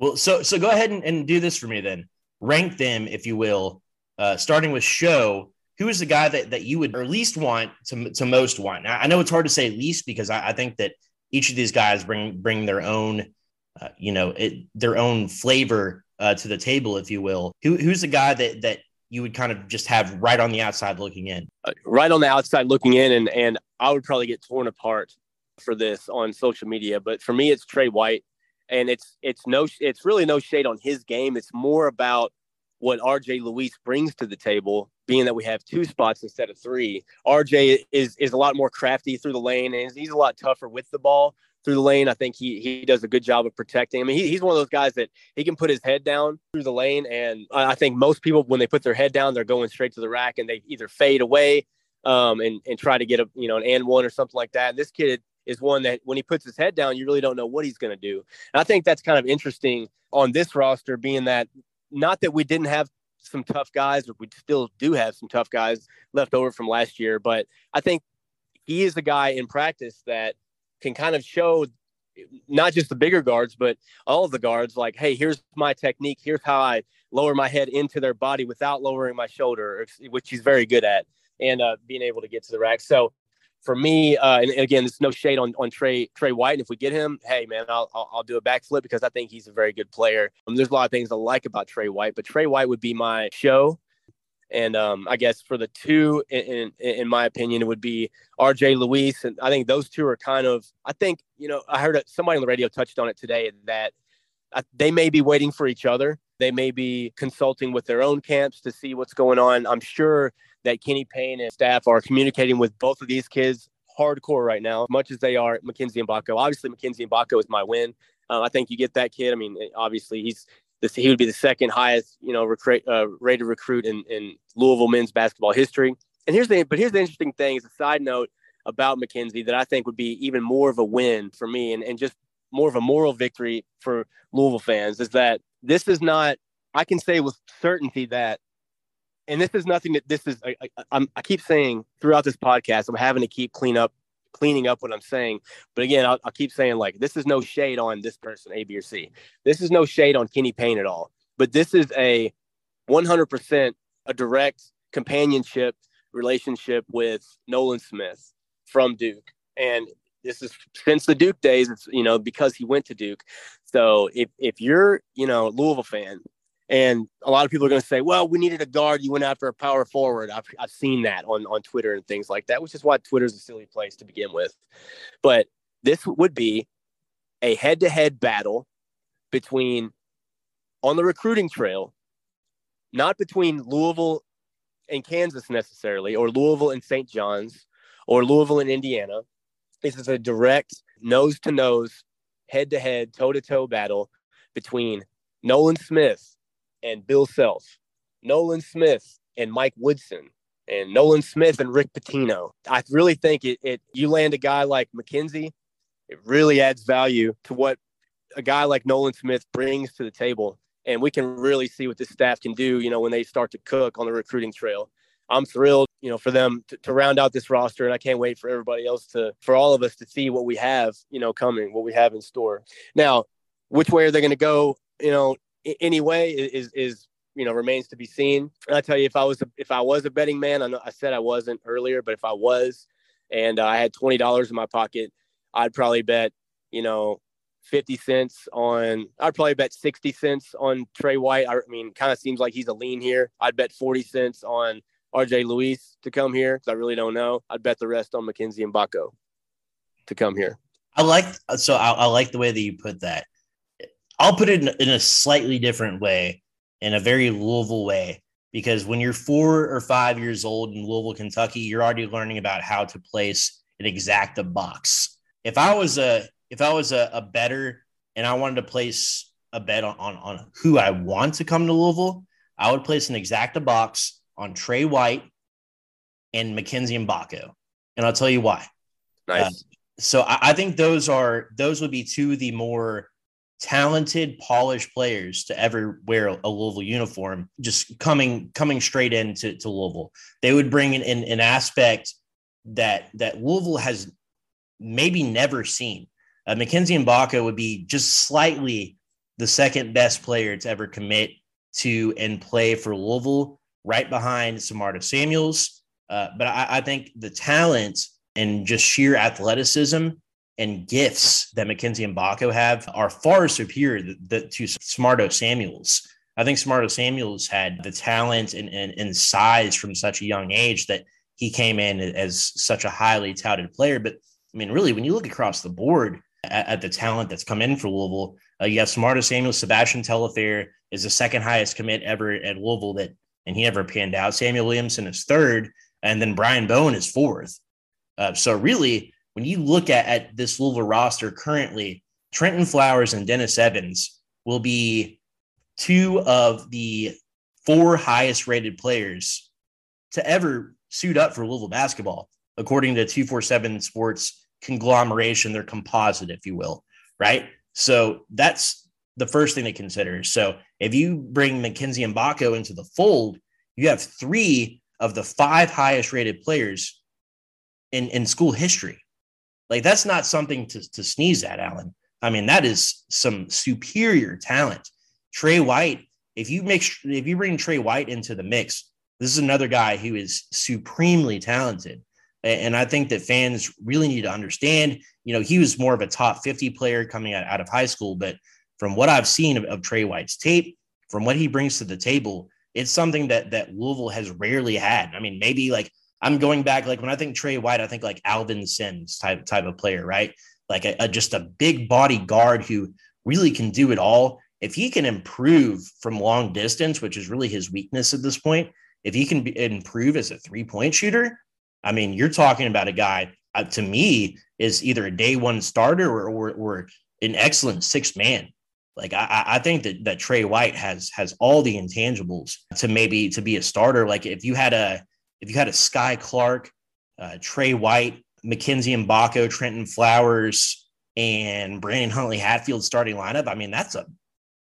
B: Well, so so go ahead and, and do this for me then. Rank them, if you will, uh, starting with show. Who is the guy that, that you would or least want to, to most want? Now, I know it's hard to say least because I, I think that each of these guys bring bring their own, uh, you know, it, their own flavor uh, to the table, if you will. Who, who's the guy that that you would kind of just have right on the outside looking in?
C: Uh, right on the outside looking in, and and I would probably get torn apart for this on social media, but for me, it's Tre White, and it's it's no it's really no shade on his game. It's more about what RJ Luis brings to the table, being that we have two spots instead of three. RJ is is a lot more crafty through the lane, and he's a lot tougher with the ball through the lane. I think he he does a good job of protecting. I mean, he, he's one of those guys that he can put his head down through the lane, and I think most people when they put their head down, they're going straight to the rack, and they either fade away um, and and try to get a you know an and one or something like that. And this kid is one that when he puts his head down, you really don't know what he's going to do. And I think that's kind of interesting on this roster, being that not that we didn't have some tough guys, but we still do have some tough guys left over from last year. But I think he is a guy in practice that can kind of show not just the bigger guards, but all of the guards, like, hey, here's my technique. Here's how I lower my head into their body without lowering my shoulder, which he's very good at, and uh, being able to get to the rack. So for me, uh, and, again, there's no shade on, on Tre Tre White. And if we get him, hey man, I'll, I'll, I'll do a backflip because I think he's a very good player. Um, there's a lot of things I like about Tre White, but Tre White would be my show. And um, I guess for the two, in, in, in my opinion, it would be RJ Luis. And I think those two are kind of, I think, you know, I heard somebody on the radio touched on it today that they may be waiting for each other. They may be consulting with their own camps to see what's going on. I'm sure that Kenny Payne and staff are communicating with both of these kids hardcore right now, much as they are Mackenzie Mgbako. Obviously, Mackenzie Mgbako is my win. Uh, I think you get that kid. I mean, obviously, he's this, he would be the second highest, you know, recruit, uh, rated recruit in, in Louisville men's basketball history. And here's the, but here's the interesting thing is a side note about Mackenzie that I think would be even more of a win for me and, and just more of a moral victory for Louisville fans is that this is not, I can say with certainty that, and this is nothing that this is, I, I, I keep saying throughout this podcast, I'm having to keep clean up cleaning up what I'm saying. But again, I'll, I'll, keep saying like this is no shade on this person, A, B, or C. This is no shade on Kenny Payne at all. But this is a 100% a direct companionship relationship with Nolan Smith from Duke, and this is since the Duke days. It's you know because he went to Duke. So if if you're you know Louisville fan and a lot of people are going to say, well, we needed a guard. You went after a power forward. I've, I've seen that on, on Twitter and things like that, which is why Twitter is a silly place to begin with. But this would be a head to head battle between, on the recruiting trail, not between Louisville and Kansas necessarily, or Louisville and St. John's, or Louisville and Indiana. This is a direct nose to nose, head to head, toe to toe battle between Nolan Smith and Bill Self, Nolan Smith and Mike Woodson, and Nolan Smith and Rick Pitino. I really think it, it you land a guy like Mackenzie, it really adds value to what a guy like Nolan Smith brings to the table. And we can really see what this staff can do, you know, when they start to cook on the recruiting trail. I'm thrilled, you know, for them to, to, round out this roster, and I can't wait for everybody else to, for all of us to see what we have, you know, coming, what we have in store. Now, which way are they going to go? You know, anyway, is is you know remains to be seen. And I tell you, if I was a, if I was a betting man, I know I said I wasn't earlier, but if I was, and uh, I had twenty dollars in my pocket, I'd probably bet, you know, 50 cents on, I'd probably bet 60 cents on Tre White. I mean, kind of seems like he's a lean here. I'd bet 40 cents on RJ Luis to come here because I really don't know. I'd bet the rest on Mackenzie Mgbako to come here.
B: I like, so I, I like the way that you put that. I'll put it in, in a slightly different way, in a very Louisville way, because when you're four or five years old in Louisville, Kentucky, you're already learning about how to place an exacta box if I was a if I was a, a better and I wanted to place a bet on, on, on who I want to come to Louisville, I would place an exacta box on Tre White and Mackenzie Mgbako. And I'll tell you why.
C: Nice. Uh,
B: so I, I, think those are those would be two of the more talented, polished players to ever wear a Louisville uniform, just coming coming straight into to Louisville. They would bring in, in an aspect that that Louisville has maybe never seen. Uh, Mackenzie Mgbako would be just slightly the second best player to ever commit to and play for Louisville, right behind Samardo Samuels. Uh, but I, I, think the talent and just sheer athleticism and gifts that Mackenzie Mgbako have are far superior to, the, to Samardo Samuels. I think Samardo Samuels had the talent and, and, and size from such a young age that he came in as such a highly touted player. But I mean, really, when you look across the board at, at the talent that's come in for Louisville, uh, you have Samardo Samuels, Sebastian Telfair is the second highest commit ever at Louisville that, and he never panned out. Samuell Williamson is third, and then Brian Bowen is fourth. Uh, so really, when you look at, at this Louisville roster currently, Trentyn Flowers and Dennis Evans will be two of the four highest rated players to ever suit up for Louisville basketball according to 247 Sports conglomeration, their composite, if you will, right? So that's the first thing to consider. So if you bring Mackenzie Mgbako into the fold, you have three of the five highest rated players in, in school history. Like that's not something to, to sneeze at, Alan. I mean, that is some superior talent. Tre White, if you make if you bring Tre White into the mix, this is another guy who is supremely talented. And I think that fans really need to understand, you know, he was more of a top 50 player coming out, out of high school. But from what I've seen of, of Tre White's tape, from what he brings to the table, it's something that that Louisville has rarely had. I mean, maybe like I'm going back, like when I think Tre White, I think like Alvin Sims type type of player, right? Like a, a, just a big body guard who really can do it all. If he can improve from long distance, which is really his weakness at this point, if he can be, improve as a three point shooter, I mean, you're talking about a guy uh, to me is either a day one starter or, or, or an excellent six man. Like I, I think that that Tre White has has all the intangibles to maybe to be a starter. Like if you had a if you had a Skyy Clark, uh, Tre White, Mackenzie Mgbako, Trentyn Flowers, and Brandon Huntley Hatfield starting lineup, I mean that's a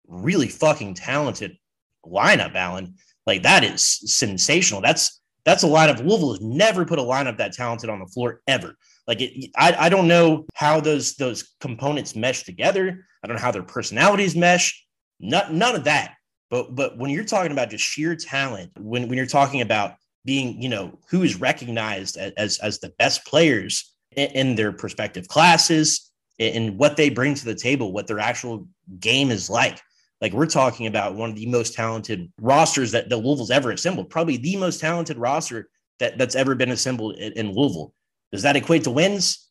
B: really fucking talented lineup, Alan. Like that is sensational. That's that's a lineup. Louisville has never put a lineup that talented on the floor ever. Like it, I, I don't know how those those components mesh together. I don't know how their personalities mesh. None, none of that. But but when you're talking about just sheer talent, when when you're talking about being, you know, who is recognized as as the best players in, their respective classes and what they bring to the table, what their actual game is like. Like we're talking about one of the most talented rosters that the Louisville's ever assembled, probably the most talented roster that, that's ever been assembled in, in Louisville. Does that equate to wins?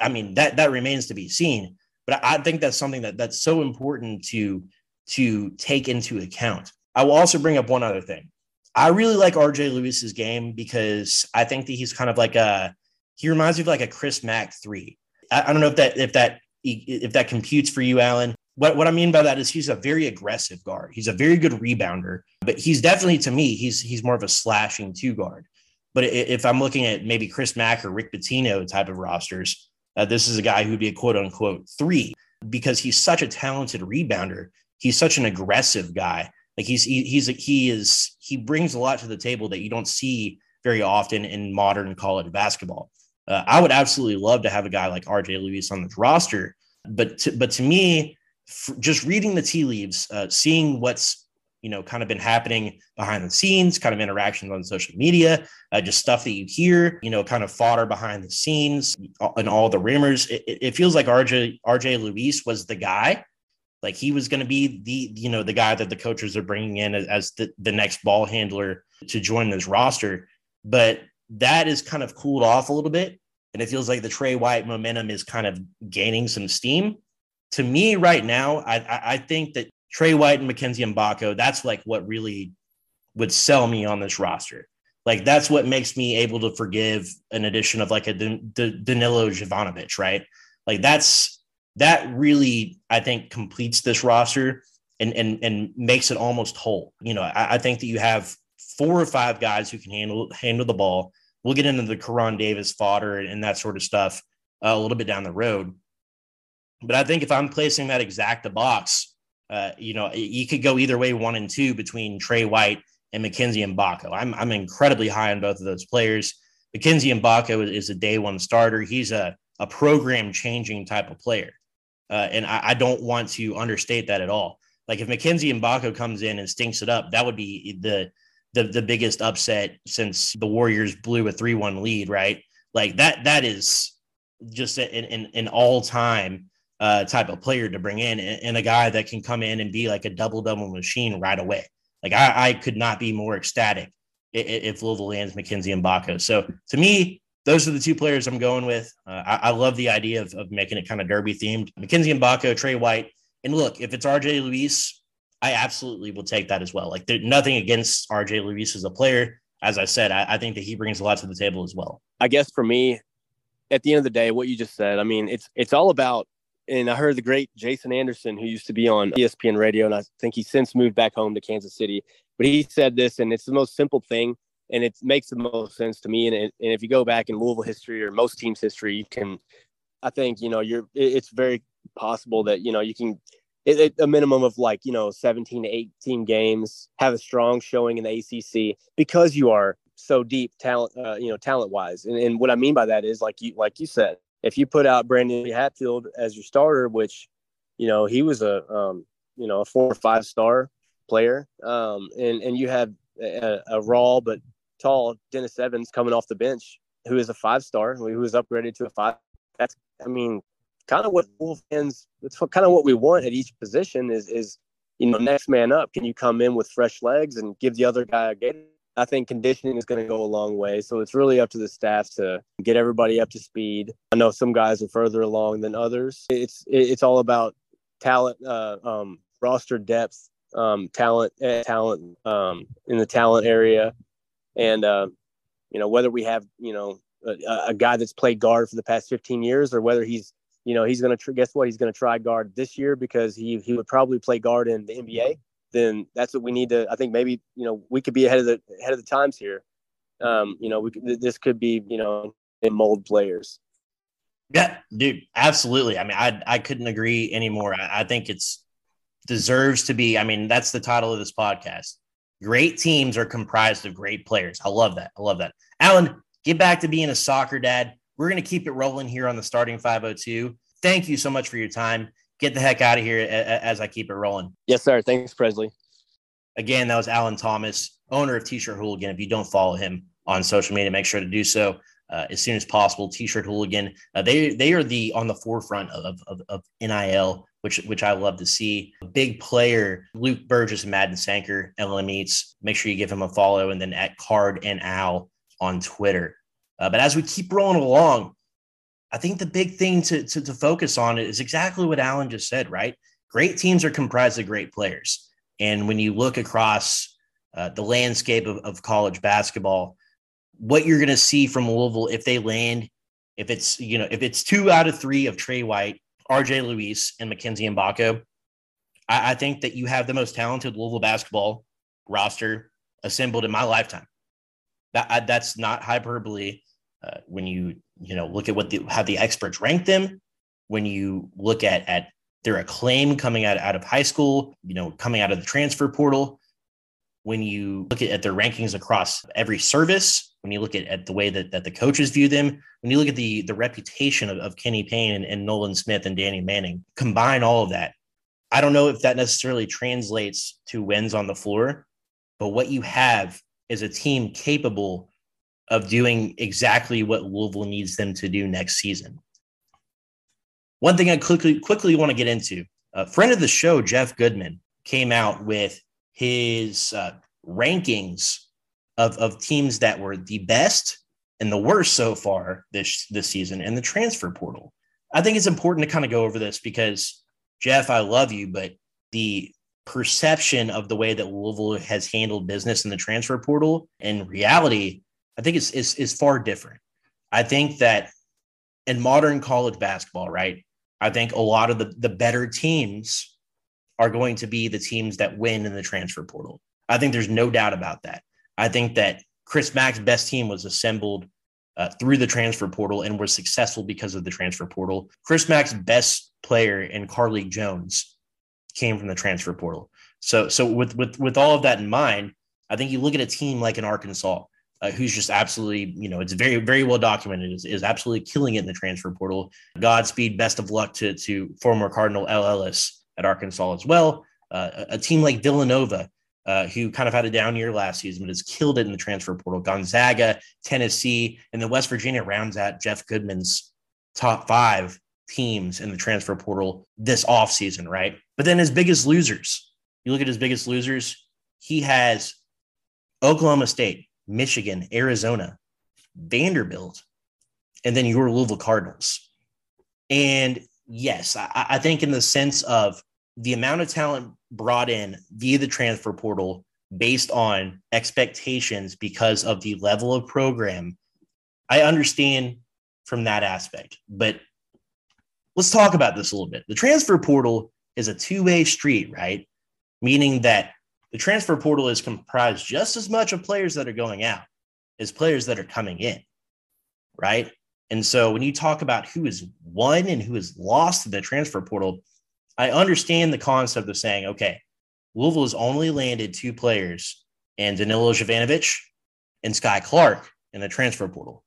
B: I mean, that that remains to be seen. But I think that's something that that's so important to to take into account. I will also bring up one other thing. I really like RJ Luis's game because I think that he's kind of like a he reminds me of like a Chris Mack three. I, I don't know if that if that if that computes for you, Alan what, what I mean by that is he's a very aggressive guard. He's a very good rebounder, but he's definitely to me, he's he's more of a slashing two guard. But if I'm looking at maybe Chris Mack or Rick Pitino type of rosters, uh, this is a guy who'd be a quote unquote three because he's such a talented rebounder. He's such an aggressive guy. Like he's he, he's he is he brings a lot to the table that you don't see very often in modern college basketball. Uh, I would absolutely love to have a guy like RJ Luis on this roster, but to, but to me, just reading the tea leaves, uh, seeing what's you know kind of been happening behind the scenes, kind of interactions on social media, uh, just stuff that you hear, you know, kind of fodder behind the scenes and all the rumors. It, it feels like RJ RJ Luis was the guy like he was going to be the you know the guy that the coaches are bringing in as, as the, the next ball handler to join this roster. But that is kind of cooled off a little bit and it feels like the Tre White momentum is kind of gaining some steam. To me right now i i think that Tre White and mackenzie Mgbako, that's like what really would sell me on this roster. Like that's what makes me able to forgive an addition of like a danilo Jovanovich right? Like that's that really, I think, completes this roster and and and makes it almost whole. You know, I, I think that you have four or five guys who can handle handle the ball. We'll get into the Koron Davis fodder and, and that sort of stuff uh, a little bit down the road. But I think if I'm placing that exact box, uh, you know, you could go either way, one and two between Tre White and Mackenzie Mgbako. I'm I'm incredibly high on both of those players. Mackenzie Mgbako is, is a day one starter. He's a a program changing type of player. Uh, and I, I, don't want to understate that at all. Like if Mackenzie Mgbako comes in and stinks it up, that would be the the the biggest upset since the Warriors blew a three one lead, right? Like that that is just an an, an all time uh, type of player to bring in, and, and, a guy that can come in and be like a double double machine right away. Like I, I could not be more ecstatic if, Louisville lands Mackenzie Mgbako. So to me, those are the two players I'm going with. Uh, I, I, love the idea of, of making it kind of derby themed. Mackenzie Mgbako, Tre White. And look, if it's RJ Luis, I absolutely will take that as well. Like there's nothing against RJ Luis as a player. As I said, I, I think that he brings a lot to the table as well.
C: I guess for me, at the end of the day, what you just said, I mean, it's it's all about and I heard the great Jason Anderson, who used to be on ESPN radio, and I think he's since moved back home to Kansas City. But he said this, and it's the most simple thing and it makes the most sense to me. And, and if you go back in Louisville history or most teams' history, you can, I think, you know, you're, it's very possible that, you know, you can, it, it, a minimum of like, you know, 17 to 18 games, have a strong showing in the ACC because you are so deep talent, uh, you know, talent wise. And, and what I mean by that is like you, like you said, if you put out Brandon Hatfield as your starter, which, you know, he was a, um, you know, a four or five star player. Um, and, and you have a, a raw but tall Dennis Evans coming off the bench, who is a five star, who was upgraded to a five. That's, I mean, kind of what Wolf fans. It's kind of what we want at each position is is you know next man up. Can you come in with fresh legs and give the other guy a game? I think conditioning is going to go a long way. So it's really up to the staff to get everybody up to speed. I know some guys are further along than others. It's it's all about talent, uh, um, roster depth, um, talent, uh, talent um, in the talent area, and uh, you know whether we have you know a, a, guy that's played guard for the past 15 years or whether he's you know he's going to tr- guess what? He's going to try guard this year because he he would probably play guard in the NBA then that's what we need to I think maybe you know we could be ahead of the ahead of the times here. Um you know we could, this could be you know mold players.
B: Yeah dude absolutely. I mean I I couldn't agree anymore. I, I think it's deserves to be I mean that's the title of this podcast Great teams are comprised of great players. I love that. I love that. Alan, get back to being a soccer dad. We're going to keep it rolling here on the starting 502. Thank you so much for your time. Get the heck out of here as I keep it rolling.
C: Yes, sir. Thanks, Presley.
B: Again, that was Alan Thomas, owner of T shirt Hooligan. If you don't follow him on social media, make sure to do so. Uh, as soon as possible. T-shirt hooligan. Uh, they they are the on the forefront of, of, of NIL which which I love to see. A big player, Luke Burgess and Madden Sanker, LM Eats. Make sure you give him a follow, and then at Card and Al on Twitter. Uh, but as we keep rolling along, I think the big thing to, to, to focus on is exactly what Alan just said. Right, great teams are comprised of great players, and when you look across uh, the landscape of, of college basketball, what you're going to see from Louisville if they land, if it's you know if it's two out of three of Tre White RJ Luis and Mackenzie Mgbako, I, I think that you have the most talented Louisville basketball roster assembled in my lifetime. That I, that's not hyperbole. Uh, when you you know look at what the, how the experts rank them, when you look at at their acclaim coming out, out of high school, you know, coming out of the transfer portal, when you look at, at their rankings across every service, when you look at, at the way that, that the coaches view them, when you look at the the reputation of, of Kenny Payne and, and Nolan Smith and Danny Manning, combine all of that. I don't know if that necessarily translates to wins on the floor, but what you have is a team capable of doing exactly what Louisville needs them to do next season. One thing I quickly quickly want to get into: a friend of the show, Jeff Goodman, came out with his uh, rankings of of teams that were the best and the worst so far this this season and the transfer portal. I think it's important to kind of go over this because Jeff, I love you, but the perception of the way that Louisville has handled business in the transfer portal and reality, I think is is, is far different. I think that in modern college basketball, right? I think a lot of the, the better teams are going to be the teams that win in the transfer portal. I think there's no doubt about that. I think that Chris Mack's best team was assembled uh, through the transfer portal and was successful because of the transfer portal. Chris Mack's best player in Carlik Jones came from the transfer portal. So, so with with with all of that in mind, I think you look at a team like an Arkansas, uh, who's just absolutely, you know, it's very very well documented, is, is absolutely killing it in the transfer portal. Godspeed, best of luck to to former Cardinal El Ellis at Arkansas as well. Uh, a, a team like Villanova, uh, who kind of had a down year last season, but has killed it in the transfer portal. Gonzaga, Tennessee, and then West Virginia rounds out Jeff Goodman's top five teams in the transfer portal this offseason, right? But then his biggest losers, you look at his biggest losers, he has Oklahoma State, Michigan, Arizona, Vanderbilt, and then your Louisville Cardinals. And yes, I, I think in the sense of the amount of talent brought in via the transfer portal based on expectations because of the level of program, I understand from that aspect. But let's talk about this a little bit. The transfer portal is a two way street, right? Meaning that the transfer portal is comprised just as much of players that are going out as players that are coming in, right? And so when you talk about who is won and who is lost in the transfer portal, I understand the concept of saying, okay, Louisville has only landed two players and Danilo Jovanovich and Skyy Clark in the transfer portal.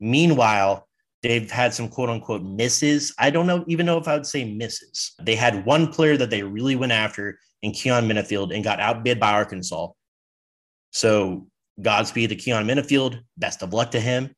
B: Meanwhile, they've had some quote unquote misses. I don't know even know if I would say misses. They had one player that they really went after in Keyon Menifield and got outbid by Arkansas. So Godspeed to Keyon Menifield. Best of luck to him.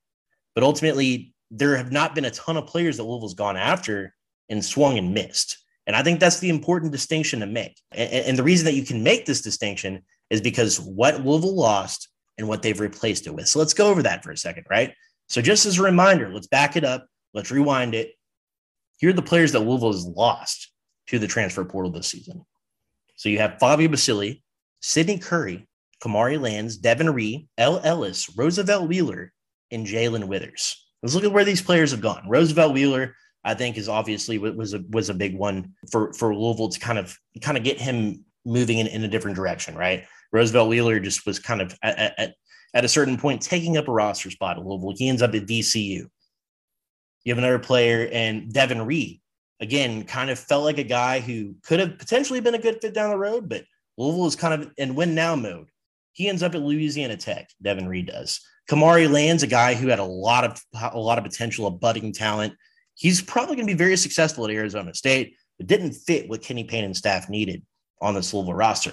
B: But ultimately, there have not been a ton of players that Louisville's gone after and swung and missed. And I think that's the important distinction to make. And, and, the reason that you can make this distinction is because what Louisville lost and what they've replaced it with. So let's go over that for a second, right? So just as a reminder, let's back it up. Let's rewind it. Here are the players that Louisville has lost to the transfer portal this season. So you have Fabio Basili, Sidney Curry, Kamari Lands, Devin Ree, El Ellis, Roosevelt Wheeler, and Jae'Lyn Withers. Let's look at where these players have gone. Roosevelt Wheeler, I think is obviously was a was a big one for for Louisville to kind of kind of get him moving in, in a different direction, right? Roosevelt Wheeler just was kind of at, at, at a certain point taking up a roster spot at Louisville. He ends up at VCU. You have another player and Devin Reed, again, kind of felt like a guy who could have potentially been a good fit down the road, but Louisville is kind of in win now mode. He ends up at Louisiana Tech. Devin Reed does. Kamari Lands, a guy who had a lot of a lot of potential, a budding talent, he's probably going to be very successful at Arizona State, but didn't fit what Kenny Payne and staff needed on this Louisville roster.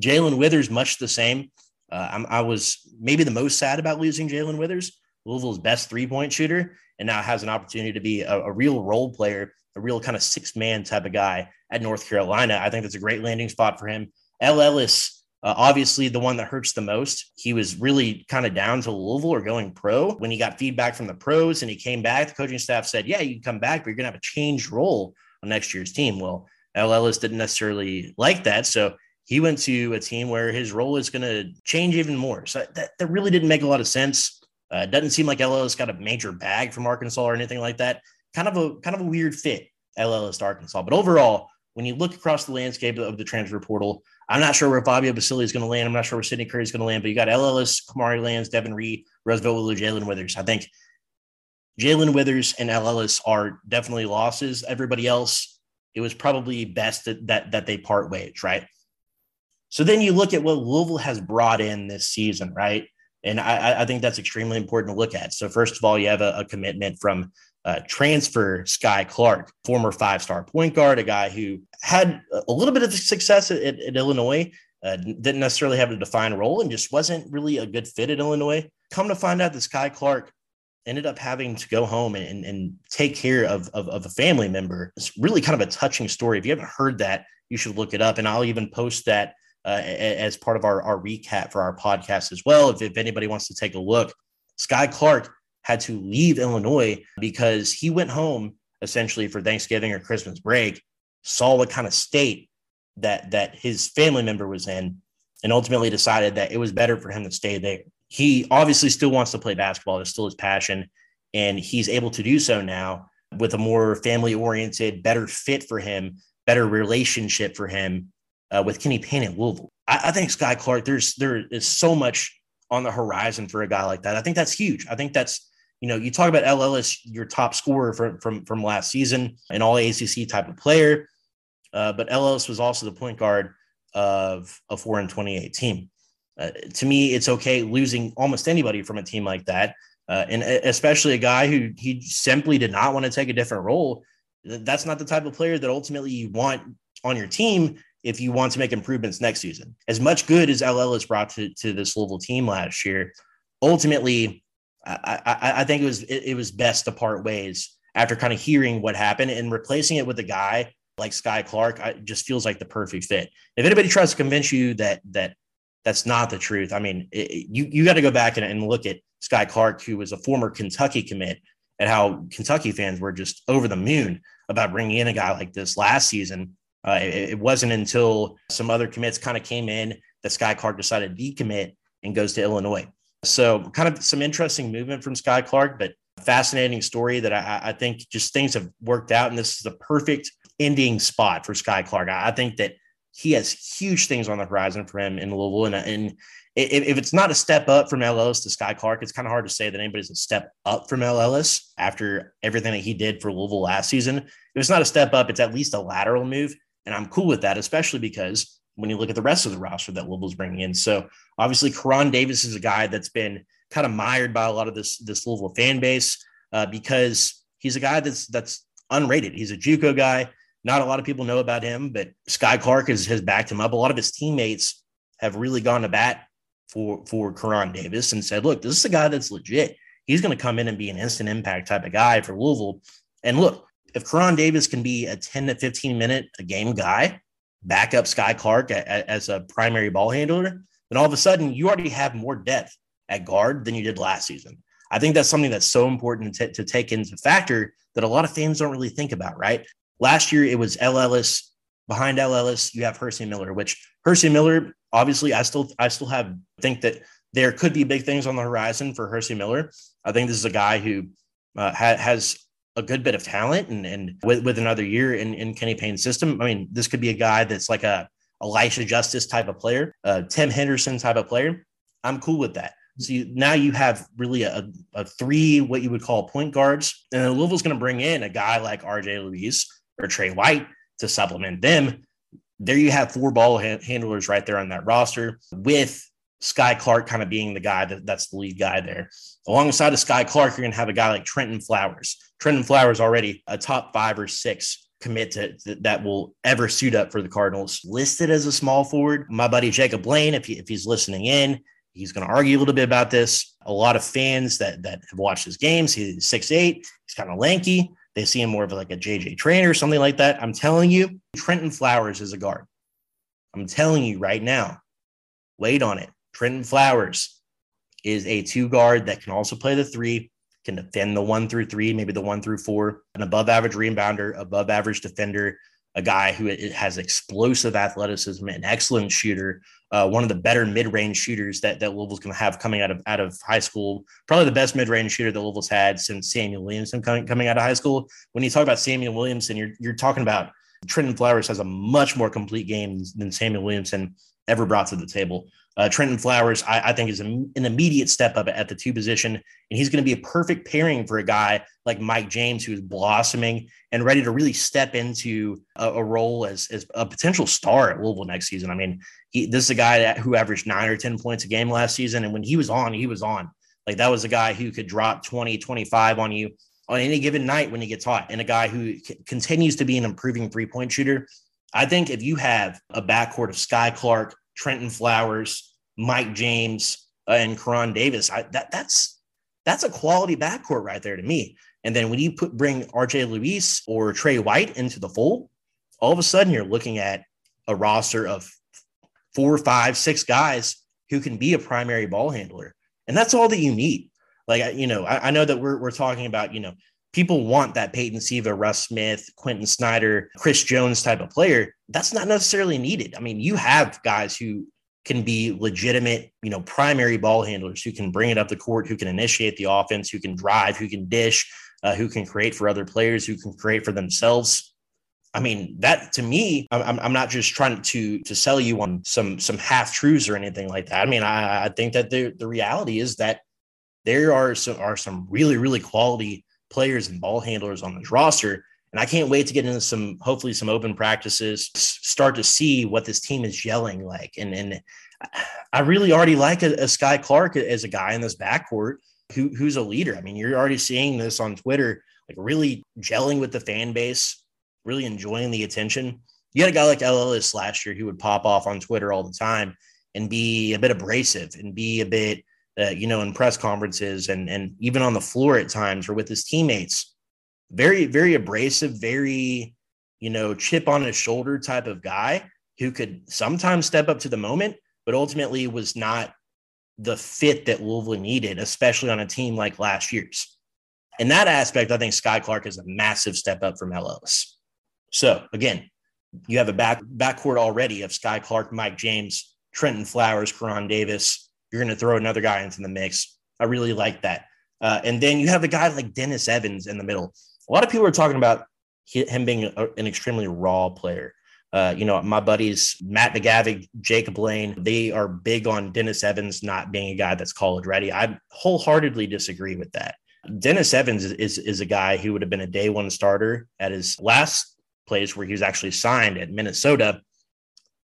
B: Jae'Lyn Withers, much the same. Uh, i was maybe the most sad about losing Jae'Lyn Withers, Louisville's best three point shooter, and now has an opportunity to be a, a real role player, a real kind of six man type of guy at North Carolina. I think that's a great landing spot for him. El Ellis uh, obviously, the one that hurts the most, he was really kind of down to Louisville or going pro. When he got feedback from the pros and he came back, the coaching staff said, Yeah, you can come back, but you're going to have a changed role on next year's team. Well, El Ellis didn't necessarily like that. So he went to a team where his role is going to change even more. So that, that really didn't make a lot of sense. Uh, doesn't seem like El Ellis got a major bag from Arkansas or anything like that. Kind of a kind of a weird fit, El Ellis to Arkansas. But overall, when you look across the landscape of the transfer portal, I'm not sure where Fabio Basili is going to land. I'm not sure where Sidney Curry is going to land, but you got El Ellis, Kamari Lands, Devin Ree, Roosevelt will lose Jae'Lyn Withers. I think Jae'Lyn Withers and El Ellis are definitely losses. Everybody else, it was probably best that that, that they part ways, right? So then you look at what Louisville has brought in this season, right? And I, I think that's extremely important to look at. So first of all, you have a, a commitment from uh, transfer Skyy Clark, former five-star point guard, a guy who had a little bit of success at, at, at Illinois, uh, didn't necessarily have a defined role, and just wasn't really a good fit at Illinois. Come to find out, that Skyy Clark ended up having to go home and, and take care of, of, of, a family member. It's really kind of a touching story. If you haven't heard that, you should look it up. And I'll even post that uh, as part of our, our recap for our podcast as well. If, if anybody wants to take a look, Skyy Clark had to leave Illinois because he went home essentially for Thanksgiving or Christmas break, saw what kind of state that that his family member was in, and ultimately decided that it was better for him to stay there he obviously still wants to play basketball. It's still his passion. And he's able to do so now with a more family oriented, better fit for him, better relationship for him uh, with Kenny Payne at Louisville. I, I think Skyy Clark, there's there is so much on the horizon for a guy like that. I think that's huge. I think that's you know, you talk about Ellis, your top scorer from from from last season, an all ACC type of player. Uh, but Ellis was also the point guard of a four and 28 team. Uh, to me, it's okay losing almost anybody from a team like that, uh, and especially a guy who he simply did not want to take a different role. That's not the type of player that ultimately you want on your team if you want to make improvements next season. As much good as Ellis brought to, to this Louisville team last year, ultimately, I, I, I think it was it, it was best to part ways after kind of hearing what happened and replacing it with a guy like Skyy Clark. I, just feels like the perfect fit. If anybody tries to convince you that that that's not the truth. I mean, it, you you got to go back and, and look at Skyy Clark, who was a former Kentucky commit, and how Kentucky fans were just over the moon about bringing in a guy like this last season. Uh, it, it, wasn't until some other commits kind of came in that Skyy Clark decided to decommit and goes to Illinois. So, kind of some interesting movement from Skyy Clark, but fascinating story that I, I think just things have worked out, and this is the perfect ending spot for Skyy Clark. I, I think that he has huge things on the horizon for him in Louisville. And, and if, if it's not a step up from El Ellis to Skyy Clark, it's kind of hard to say that anybody's a step up from El Ellis after everything that he did for Louisville last season. If it's not a step up, it's at least a lateral move. And I'm cool with that, especially because when you look at the rest of the roster that Louisville's bringing in. So obviously, Koron Davis is a guy that's been kind of mired by a lot of this, this Louisville fan base uh, because he's a guy that's that's unrated. He's a JUCO guy. Not a lot of people know about him, but Skyy Clark has, has backed him up. A lot of his teammates have really gone to bat for for Koron Davis and said, look, this is a guy that's legit. He's going to come in and be an instant impact type of guy for Louisville. And look, if Koron Davis can be a 10 to 15 minute a game guy, back up Skyy Clark a, a, as a primary ball handler, then all of a sudden you already have more depth at guard than you did last season. I think that's something that's so important to, to take into factor that a lot of fans don't really think about, right? Last year it was El Ellis. Behind El Ellis, you have Hercy Miller, which Hercy Miller, obviously, I still I still have think that there could be big things on the horizon for Hercy Miller. I think this is a guy who uh, ha- has a good bit of talent, and and with, with another year in, in Kenny Payne's system, I mean, this could be a guy that's like a Elisha Justice type of player, Tim Henderson type of player. I'm cool with that. So you, now you have really a, a, three what you would call point guards, and Louisville's going to bring in a guy like RJ Luis, or Tre White to supplement them. There you have four ball handlers right there on that roster with Skyy Clark kind of being the guy that, that's the lead guy there. Alongside of Skyy Clark, you're going to have a guy like Trentyn Flowers. Trentyn Flowers already a top five or six commit to, that will ever suit up for the Cardinals. Listed as a small forward. My buddy Jacob Lane, if, he, if he's listening in, he's going to argue a little bit about this. A lot of fans that that have watched his games, he's six eight, he's kind of lanky. They see him more of like a JJ Traynor or something like that. I'm telling you, Trentyn Flowers is a guard. I'm telling you right now, wait on it. Trentyn Flowers is a two guard that can also play the three, can defend the one through three, maybe the one through four, an above average rebounder, above average defender, a guy who has explosive athleticism, an excellent shooter, uh, one of the better mid-range shooters that that Louisville's going to have coming out of out of high school. Probably the best mid-range shooter that Louisville's had since Samuell Williamson coming coming out of high school. When you talk about Samuell Williamson, you're you're talking about Trentyn Flowers has a much more complete game than Samuell Williamson. Ever brought to the table. Uh, Trentyn Flowers, I, I think, is an immediate step up at the two position, and he's going to be a perfect pairing for a guy like Mike James, who's blossoming and ready to really step into a, a role as, as a potential star at Louisville next season. I mean, he, this is a guy that, who averaged nine or 10 points a game last season, and when he was on, he was on. Like that was a guy who could drop 20, 25 on you on any given night when he gets hot, and a guy who c- continues to be an improving three point shooter. I think if you have a backcourt of Skyy Clark, Trentyn Flowers, Mike James, uh, and Koron Davis, I, that that's that's a quality backcourt right there to me. And then when you put bring RJ Luis or Tre White into the fold, all of a sudden you're looking at a roster of four, five, six guys who can be a primary ball handler. And that's all that you need. Like, you know, I, I know that we're, we're talking about, you know, people want that Peyton Siva, Russ Smith, Quentin Snider, Chris Jones type of player. That's not necessarily needed. I mean, you have guys who can be legitimate, you know, primary ball handlers who can bring it up the court, who can initiate the offense, who can drive, who can dish, uh, who can create for other players, who can create for themselves. I mean, that to me, I'm, I'm not just trying to to sell you on some some half truths or anything like that. I mean, I, I think that the the reality is that there are some are some really really quality players and ball handlers on this roster. And I can't wait to get into some, hopefully, some open practices, start to see what this team is yelling like. And and I really already like a, a Skyy Clark as a guy in this backcourt who, who's a leader. I mean, you're already seeing this on Twitter, like really gelling with the fan base, really enjoying the attention. You had a guy like Ellis last year who would pop off on Twitter all the time and be a bit abrasive and be a bit, you know, in press conferences and and even on the floor at times or with his teammates. Very, very abrasive, very, you know, chip on his shoulder type of guy who could sometimes step up to the moment, but ultimately was not the fit that Louisville needed, especially on a team like last year's. In that aspect, I think Skyy Clark is a massive step up from Ellis. So again, you have a back backcourt already of Skyy Clark, Mike James, Trentyn Flowers, Koron Davis. You're going to throw another guy into the mix. I really like that. Uh, and then you have a guy like Dennis Evans in the middle. A lot of people are talking about him being a, an extremely raw player. Uh, you know, my buddies Matt McGavick, Jacob Lane, they are big on Dennis Evans not being a guy that's college ready. I wholeheartedly disagree with that. Dennis Evans is, is, is a guy who would have been a day one starter at his last place where he was actually signed at Minnesota.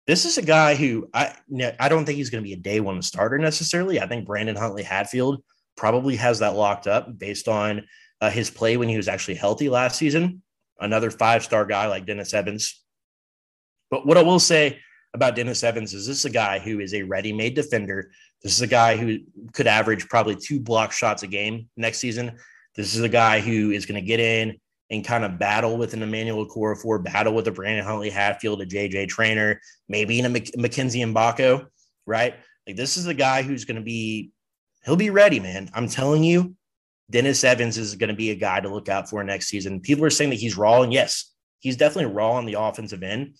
B: This is a guy who I I don't think he's going to be a day one starter necessarily. I think Brandon Huntley Hatfield probably has that locked up based on uh, his play when he was actually healthy last season. Another five star guy like Dennis Evans but what I will say about Dennis Evans is this is a guy who is a ready made defender. This is a guy who could average probably two block shots a game next season. This is a guy who is going to get in and kind of battle with an Emmanuel Okorafor, battle with a Brandon Huntley Hatfield, a JJ Traynor, maybe in a Mackenzie Mgbako, right? Like this is a guy who's going to be, he'll be ready, man. I'm telling you, Dennis Evans is going to be a guy to look out for next season. People are saying that he's raw, and yes, he's definitely raw on the offensive end.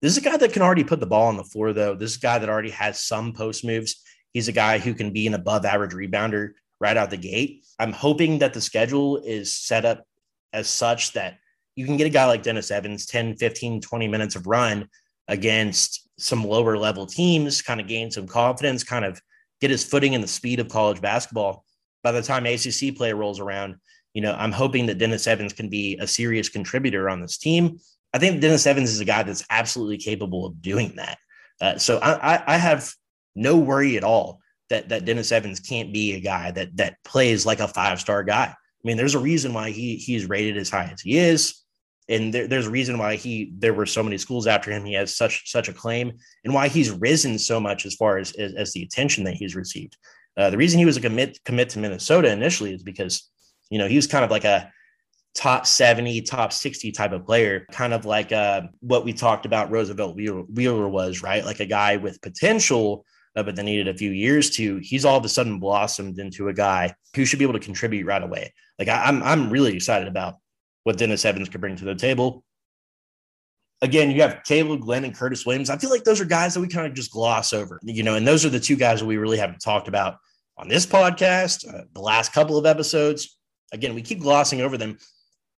B: This is a guy that can already put the ball on the floor, though. This is a guy that already has some post moves. He's a guy who can be an above average rebounder right out the gate. I'm hoping that the schedule is set up as such that you can get a guy like Dennis Evans 10, 15, 20 minutes of run against some lower level teams, kind of gain some confidence, kind of get his footing in the speed of college basketball. By the time ACC play rolls around, you know, I'm hoping that Dennis Evans can be a serious contributor on this team. I think Dennis Evans is a guy that's absolutely capable of doing that. Uh, so I, I, I have no worry at all that that Dennis Evans can't be a guy that that plays like a five star guy. I mean, there's a reason why he he's rated as high as he is, and there, there's a reason why he there were so many schools after him. He has such such a claim, and why he's risen so much as far as as, as the attention that he's received. Uh, the reason he was a commit commit to Minnesota initially is because you know he was kind of like a top 70, top 60 type of player, kind of like uh, what we talked about Roosevelt Wheeler, was, right? Like a guy with potential, uh, but then needed a few years to. He's all of a sudden blossomed into a guy who should be able to contribute right away. Like I, I'm, I'm really excited about what Dennis Evans could bring to the table. Again, you have Caleb Glenn and Curtis Williams. I feel like those are guys that we kind of just gloss over, you know, and those are the two guys that we really haven't talked about on this podcast, uh, the last couple of episodes. Again, we keep glossing over them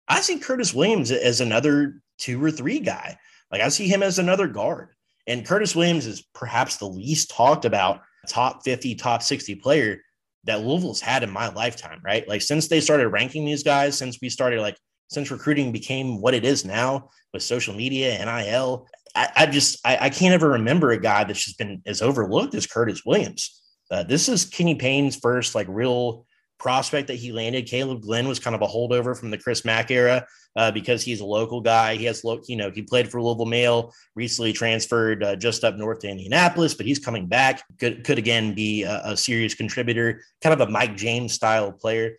B: I see Curtis Williams as another two or three guy. Like I see him as another guard. And Curtis Williams is perhaps the least talked about top 50, top 60 player that Louisville's had in my lifetime, right? Like since they started ranking these guys, since we started like since recruiting became what it is now with social media, NIL, I, I just I, I, can't ever remember a guy that's just been as overlooked as Curtis Williams. Uh, this is Kenny Payne's first like real prospect that he landed. Caleb Glenn was kind of a holdover from the Chris Mack era uh, because he's a local guy. He has, you know, he played for Louisville Male, recently transferred uh, just up north to Indianapolis, but he's coming back. Could could again be a, a serious contributor, kind of a Mike James style player.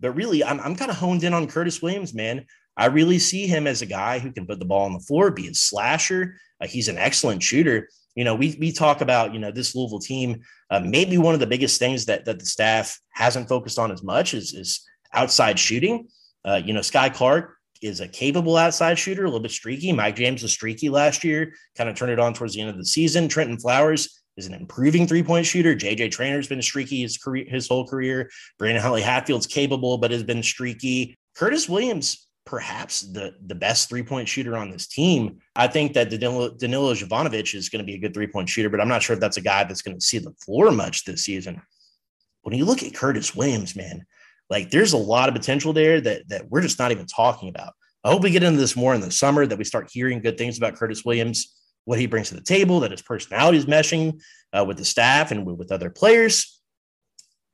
B: But really, I'm I'm kind of honed in on Curtis Williams, man. I really see him as a guy who can put the ball on the floor, be a slasher. Uh, he's an excellent shooter. You know, we we talk about you know this Louisville team. Uh, maybe one of the biggest things that that the staff hasn't focused on as much is is outside shooting. Uh, you know, Skyy Clark is a capable outside shooter, a little bit streaky. Mike James was streaky last year, kind of turned it on towards the end of the season. Trentyn Flowers is an improving three point shooter. JJ Traynor's been streaky his career, his whole career. Brandon Huntley Hatfield's capable, but has been streaky. Curtis Williams, perhaps the, the best three point shooter on this team. I think that Danilo, Jovanovich is going to be a good three point shooter, but I'm not sure if that's a guy that's going to see the floor much this season. When you look at Curtis Williams, man, like there's a lot of potential there that that we're just not even talking about. I hope we get into this more in the summer, that we start hearing good things about Curtis Williams, what he brings to the table, that his personality is meshing uh, with the staff and with, with other players.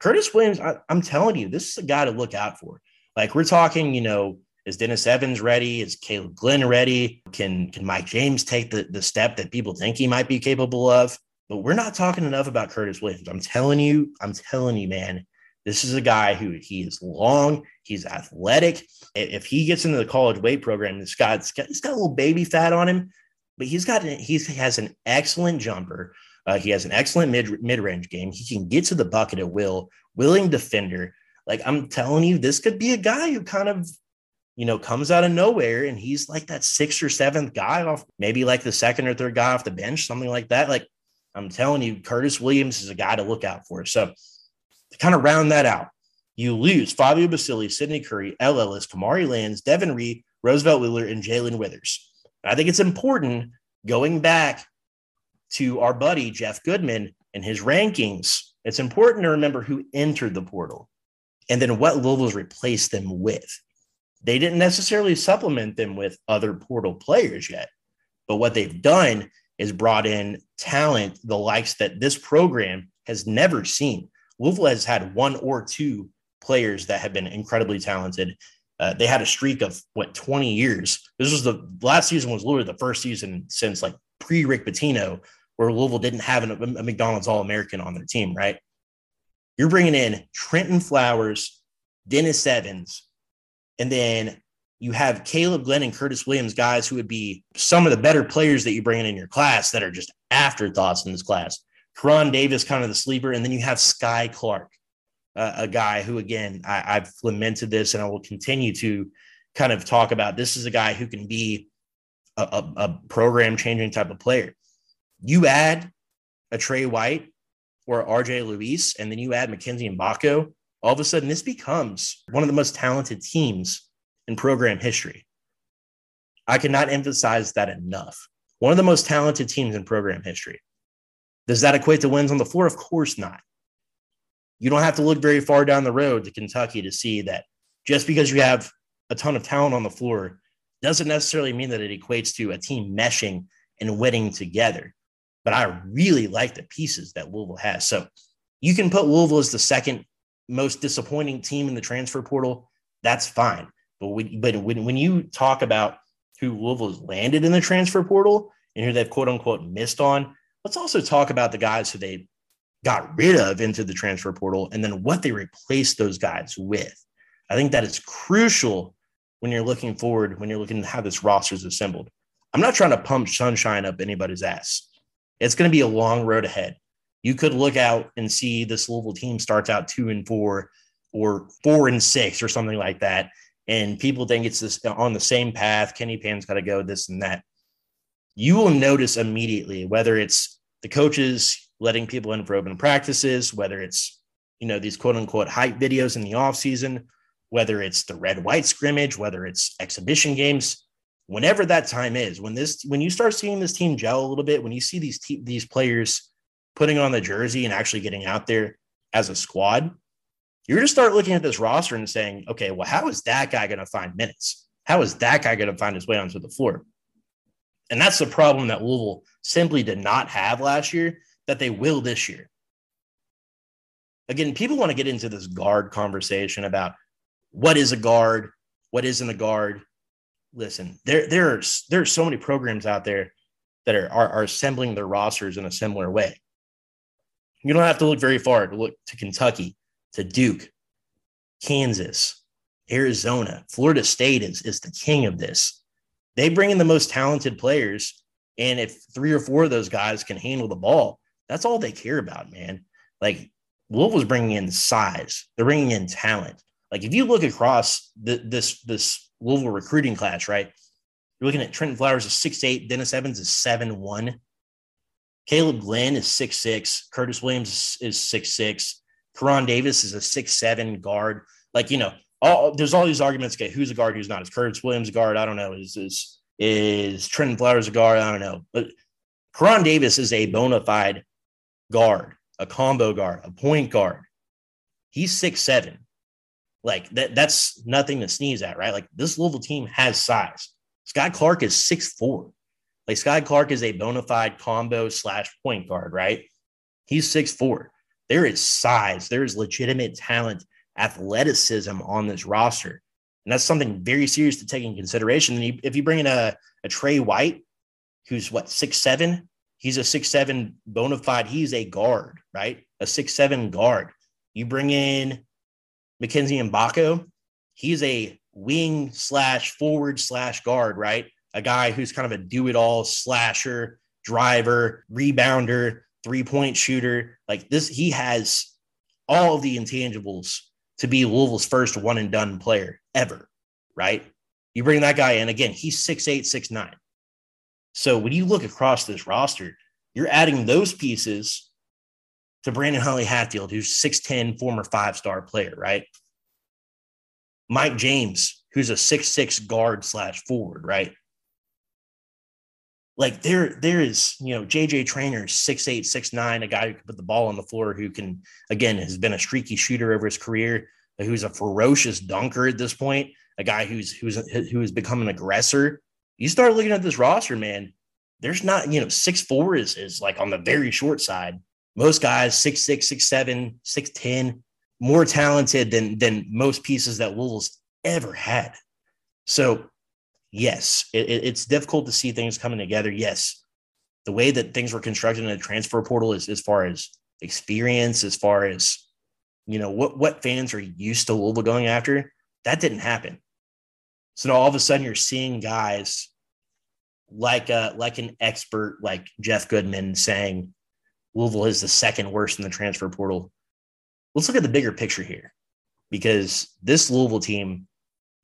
B: Curtis Williams, I, I'm telling you, this is a guy to look out for. Like we're talking, you know, is Dennis Evans ready? Is Caleb Glenn ready? Can can Mike James take the, the step that people think he might be capable of? But we're not talking enough about Curtis Williams. I'm telling you, I'm telling you, man, this is a guy who he is long, he's athletic. If he gets into the college weight program, this guy's got, he's got a little baby fat on him, but he's got he has an excellent jumper. Uh, he has an excellent mid mid range game. He can get to the bucket at will, willing defender. Like I'm telling you, this could be a guy who kind of you know, comes out of nowhere and he's like that sixth or seventh guy off, maybe like the second or third guy off the bench, something like that. Like I'm telling you, Curtis Williams is a guy to look out for. So to kind of round that out, you lose Fabio Basili, Sydney Curry, El Ellis, Kamari Lands, Devin Ree, Roosevelt Wheeler, and Jae'Lyn Withers. I think it's important going back to our buddy Jeff Goodman and his rankings. It's important to remember who entered the portal and then what Louisville's replaced them with. They didn't necessarily supplement them with other portal players yet, but what they've done is brought in talent, the likes that this program has never seen. Louisville has had one or two players that have been incredibly talented. Uh, they had a streak of what 20 years. This was the last season was literally the first season since like pre Rick Pitino where Louisville didn't have an, a McDonald's All American on their team, right? You're bringing in Trentyn Flowers, Dennis Evans, and then you have Caleb Glenn and Curtis Williams, guys who would be some of the better players that you bring in in your class that are just afterthoughts in this class. Koron Davis, kind of the sleeper, and then you have Skyy Clark, uh, a guy who, again, I, I've lamented this and I will continue to kind of talk about. This is a guy who can be a, a, a program changing type of player. You add a Tre White or RJ Luis, and then you add Mackenzie Mgbako, all of a sudden this becomes one of the most talented teams in program history. I cannot emphasize that enough. One of the most talented teams in program history. Does that equate to wins on the floor? Of course not. You don't have to look very far down the road to Kentucky to see that just because you have a ton of talent on the floor doesn't necessarily mean that it equates to a team meshing and winning together. But I really like the pieces that Louisville has. So you can put Louisville as the second most disappointing team in the transfer portal. That's fine. But when, but when, when you talk about who Louisville's landed in the transfer portal and who they've quote unquote missed on, let's also talk about the guys who they got rid of into the transfer portal and then what they replaced those guys with. I think that is crucial when you're looking forward, when you're looking at how this roster is assembled. I'm not trying to pump sunshine up anybody's ass. It's going to be a long road ahead. You could look out and see this Louisville team starts out two and four or four and six or something like that. And people think it's this on the same path. Kenny Payne's got to go this and that. You will notice immediately whether it's the coaches letting people in for open practices, whether it's, you know, these quote unquote hype videos in the offseason, whether it's the red white scrimmage, whether it's exhibition games, whenever that time is, when this when you start seeing this team gel a little bit, when you see these te- these players putting on the jersey and actually getting out there as a squad, you're going to start looking at this roster and saying, okay, well, how is that guy going to find minutes? How is that guy going to find his way onto the floor? And that's the problem that Louisville simply did not have last year that they will this year. Again, people want to get into this guard conversation about what is a guard, what isn't a guard. Listen, there there's there's so many programs out there that are, are, are assembling their rosters in a similar way. You don't have to look very far to look to Kentucky, to Duke, Kansas, Arizona, Florida State is, is the king of this. They bring in the most talented players. And if three or four of those guys can handle the ball, that's all they care about, man. Like Louisville's bringing in size, they're bringing in talent. Like if you look across the, this this Louisville recruiting class, right? You're looking at Trentyn Flowers is six eight, Dennis Evans is seven one, Caleb Glenn is six six, Curtis Williams is six six, Koron Davis is a six seven guard. Like you know, all there's all these arguments. Okay, who's a guard? Who's not? Is Curtis Williams a guard? I don't know. Is is is Trentyn Flowers a guard? I don't know. But Koron Davis is a bona fide guard, a combo guard, a point guard. He's six seven. Like that, that's nothing to sneeze at, right? Like this Louisville team has size. Skyy Clark is six four. Like Skyy Clark is a bona fide combo slash point guard, right? He's six four. There is size. There is legitimate talent, athleticism on this roster. And that's something very serious to take in consideration. And if you bring in a, a Tre White, who's what, six seven, he's a six seven bona fide, he's a guard, right? A six seven guard. You bring in Mackenzie Mgbako, he's a wing slash forward slash guard, right? A guy who's kind of a do it all slasher, driver, rebounder, three point shooter. Like this, he has all of the intangibles to be Louisville's first one and done player ever, right? You bring that guy in again, he's six eight, six nine. So when you look across this roster, you're adding those pieces to Brandon Huntley Hatfield, who's 6'10, former five star player, right? Mike James, who's a six-six guard slash forward, right? Like there, there is, you know, JJ Traynor, six eight, six nine, a guy who can put the ball on the floor, who can, again, has been a streaky shooter over his career, who's a ferocious dunker at this point, a guy who's who's who has become an aggressor. You start looking at this roster, man. There's not, you know, six four is is like on the very short side most guys six six, six seven, six ten, more talented than than most pieces that Louisville's ever had. So, yes, it, it's difficult to see things coming together. Yes, the way that things were constructed in the transfer portal is as far as experience, as far as you know what what fans are used to Louisville going after. That didn't happen. So now all of a sudden you're seeing guys like a like an expert like Jeff Goodman saying, Louisville is the second worst in the transfer portal. Let's look at the bigger picture here because this Louisville team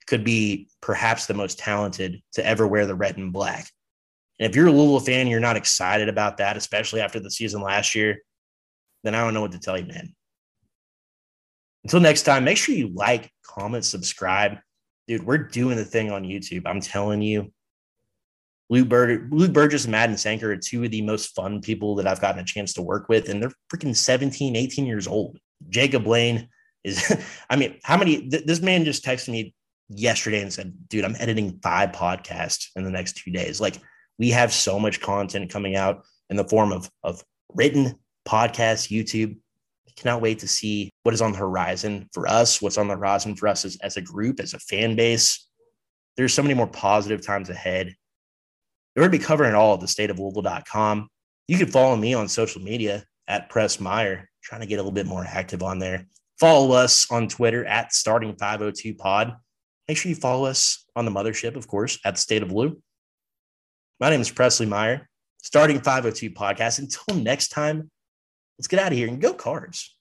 B: could be perhaps the most talented to ever wear the red and black. And if you're a Louisville fan, you're not excited about that, especially after the season last year, then I don't know what to tell you, man. Until next time, make sure you like, comment, subscribe. Dude, we're doing the thing on YouTube. I'm telling you, Luke, Bur- Luke Burgess and Madden Sanker are two of the most fun people that I've gotten a chance to work with, and they're freaking 17, 18 years old. Jacob Lane is, I mean, how many? Th- this man just texted me yesterday and said, dude, I'm editing five podcasts in the next two days. Like, we have so much content coming out in the form of, of written podcasts, YouTube. I cannot wait to see what is on the horizon for us, what's on the horizon for us as, as a group, as a fan base. There's so many more positive times ahead we're going to be covering all at the state of Louisville.com. You can follow me on social media at Press Meyer, trying to get a little bit more active on there. Follow us on Twitter at starting 502 pod. Make sure you follow us on the mothership, of course, at the state of Lou. My name is Presley Meyer, starting 502 podcast. Until next time, let's get out of here and go cards.